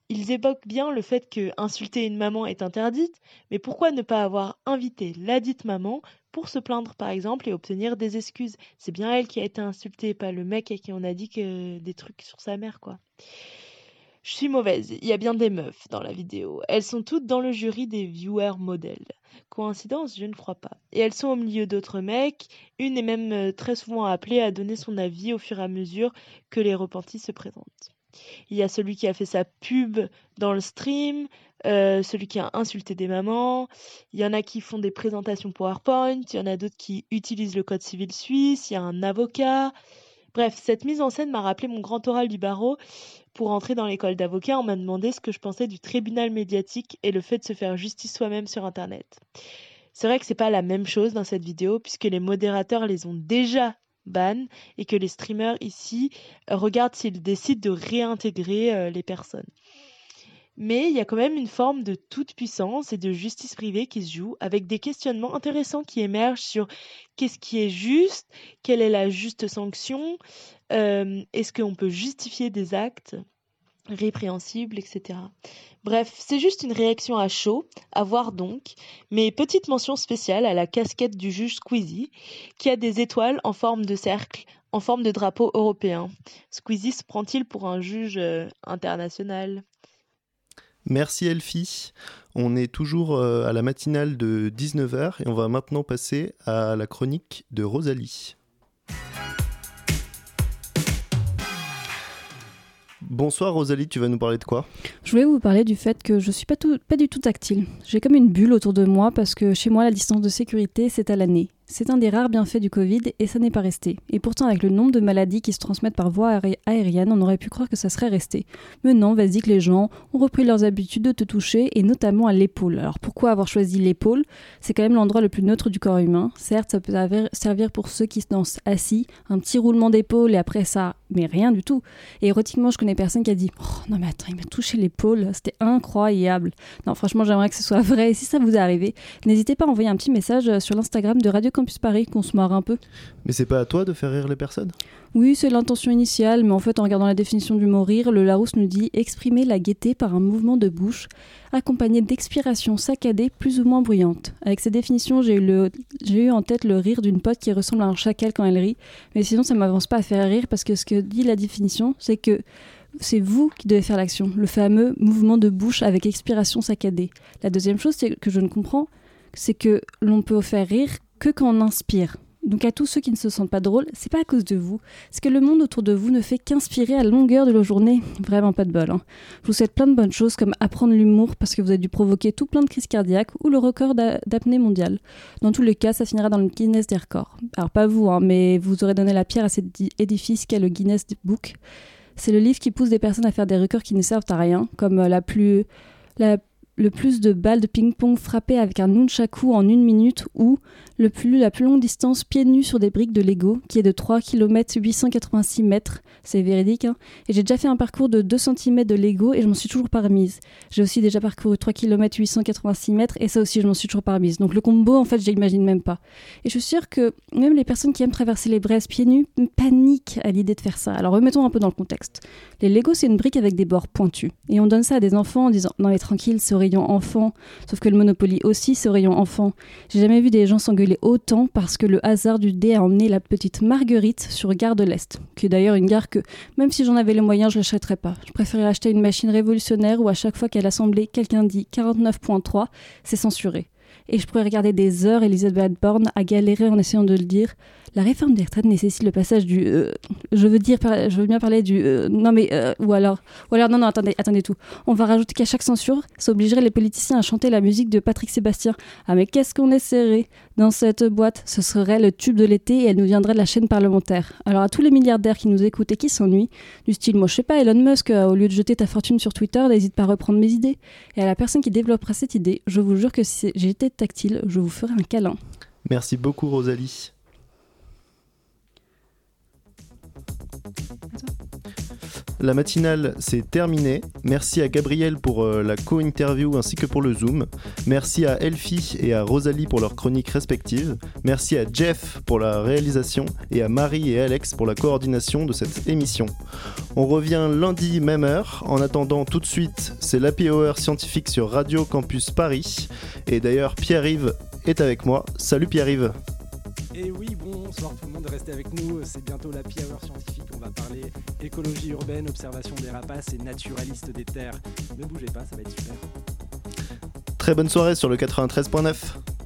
Ils évoquent bien le fait que insulter une maman est interdite, mais pourquoi ne pas avoir invité ladite maman pour se plaindre par exemple et obtenir des excuses C'est bien elle qui a été insultée, pas le mec à qui on a dit que des trucs sur sa mère quoi. Je suis mauvaise, il y a bien des meufs dans la vidéo. Elles sont toutes dans le jury des viewers modèles. Coïncidence, je ne crois pas. Et elles sont au milieu d'autres mecs, une est même euh, très souvent appelée à donner son avis au fur et à mesure que les repentis se présentent. Il y a celui qui a fait sa pub dans le stream, euh, celui qui a insulté des mamans, il y en a qui font des présentations PowerPoint, il y en a d'autres qui utilisent le code civil suisse, il y a un avocat. Bref, cette mise en scène m'a rappelé mon grand oral du barreau. Pour entrer dans l'école d'avocat, on m'a demandé ce que je pensais du tribunal médiatique et le fait de se faire justice soi-même sur Internet. C'est vrai que c'est pas la même chose dans cette vidéo puisque les modérateurs les ont déjà ban et que les streamers ici euh, regardent s'ils décident de réintégrer euh, les personnes. Mais il y a quand même une forme de toute puissance et de justice privée qui se joue avec des questionnements intéressants qui émergent sur qu'est-ce qui est juste, quelle est la juste sanction, euh, est-ce qu'on peut justifier des actes? Répréhensibles, etc. Bref, c'est juste une réaction à chaud, à voir donc, mais petite mention spéciale à la casquette du juge Squeezie, qui a des étoiles en forme de cercle, en forme de drapeau européen. Squeezie se prend-il pour un juge euh, international? Merci Elfie. On est toujours euh, à la matinale de 19h et on va maintenant passer à la chronique de Rosalie. Bonsoir Rosalie, tu vas nous parler de quoi? Je voulais vous parler du fait que je suis pas, pas du tout tactile. J'ai comme une bulle autour de moi parce que chez moi la distance de sécurité c'est à l'année. C'est un des rares bienfaits du Covid et ça n'est pas resté. Et pourtant, avec le nombre de maladies qui se transmettent par voie aérienne, on aurait pu croire que ça serait resté. Mais non, vas-y que les gens ont repris leurs habitudes de te toucher et notamment à l'épaule. Alors pourquoi avoir choisi l'épaule? C'est quand même l'endroit le plus neutre du corps humain. Certes, ça peut servir pour ceux qui se dansent assis, un petit roulement d'épaule et après ça, mais rien du tout. Et érotiquement, je connais personne qui a dit oh, non mais attends, il m'a touché l'épaule, c'était incroyable. Non, franchement, j'aimerais que ce soit vrai. Et si ça vous est arrivé, n'hésitez pas à envoyer un petit message sur l'Instagram de Radio Campus Paris qu'on se marre un peu. Mais c'est pas à toi de faire rire les personnes? Oui, c'est l'intention initiale, mais en fait, en regardant la définition du mot rire, le Larousse nous dit exprimer la gaieté par un mouvement de bouche accompagné d'expirations saccadées plus ou moins bruyantes. Avec cette définition, j'ai eu, eu en tête le rire d'une pote qui ressemble à un chacal quand elle rit, mais sinon ça m'avance pas à faire rire parce que ce que dit la définition, c'est que c'est vous qui devez faire l'action, le fameux mouvement de bouche avec expiration saccadée. La deuxième chose que je ne comprends, c'est que l'on peut faire rire que quand on inspire. Donc à tous ceux qui ne se sentent pas drôles, c'est pas à cause de vous, c'est que le monde autour de vous ne fait qu'inspirer à longueur de la journée. Vraiment pas de bol. Hein. Je vous souhaite plein de bonnes choses comme apprendre l'humour parce que vous avez dû provoquer tout plein de crises cardiaques ou le record d'apnée mondiale. Dans tous les cas, ça finira dans le Guinness des records. Alors pas vous, hein, mais vous aurez donné la pierre à cet édifice qu'est le Guinness Book. C'est le livre qui pousse des personnes à faire des records qui ne servent à rien, comme euh, la plus la le plus de balles de ping-pong frappées avec un nunchaku en une minute ou la plus longue distance pieds nus sur des briques de Lego qui est de 3 km 886 mètres. C'est véridique. Hein et j'ai déjà fait un parcours de 2 cm de Lego et je m'en suis toujours pas remise. J'ai aussi déjà parcouru 3 km 886 mètres et ça aussi je m'en suis toujours pas remise. Donc le combo en fait je l'imagine même pas. Et je suis sûre que même les personnes qui aiment traverser les braises pieds nus paniquent à l'idée de faire ça. Alors remettons un peu dans le contexte. Les Lego c'est une brique avec des bords pointus. Et on donne ça à des enfants en disant non mais tranquille c'est rayon enfant. Sauf que le Monopoly aussi ce rayon enfant. J'ai jamais vu des gens s'engueuler autant parce que le hasard du dé a emmené la petite Marguerite sur Gare de l'Est, qui est d'ailleurs une gare que, même si j'en avais les moyens, je ne l'achèterais pas. Je préférais acheter une machine révolutionnaire où à chaque fois qu'elle assemblait, quelqu'un dit 49.3, c'est censuré. Et je pourrais regarder des heures Elisabeth Borne à galérer en essayant de le dire. La réforme des retraites nécessite le passage du. Euh, je veux dire, je veux bien parler du. Euh, non mais euh, ou alors, ou alors non non attendez attendez tout. On va rajouter qu'à chaque censure, ça obligerait les politiciens à chanter la musique de Patrick Sébastien. Ah mais qu'est-ce qu'on est serré dans cette boîte Ce serait le tube de l'été et elle nous viendrait de la chaîne parlementaire. Alors à tous les milliardaires qui nous écoutent et qui s'ennuient, du style moi je sais pas Elon Musk, au lieu de jeter ta fortune sur Twitter, n'hésite pas à reprendre mes idées. Et à la personne qui développera cette idée, je vous jure que si j'étais tactile, je vous ferai un câlin. Merci beaucoup Rosalie. La matinale, c'est terminé. Merci à Gabriel pour euh, la co-interview ainsi que pour le Zoom. Merci à Elfie et à Rosalie pour leurs chroniques respectives. Merci à Jeff pour la réalisation et à Marie et Alex pour la coordination de cette émission. On revient lundi même heure. En attendant, tout de suite, c'est l'Happy Hour scientifique sur Radio Campus Paris. Et d'ailleurs, Pierre-Yves est avec moi. Salut Pierre-Yves. Et oui, bonsoir tout le monde, restez avec nous, c'est bientôt la Hour scientifique, on va parler écologie urbaine, observation des rapaces et naturaliste des terres. Ne bougez pas, ça va être super. Très bonne soirée sur le 93.9.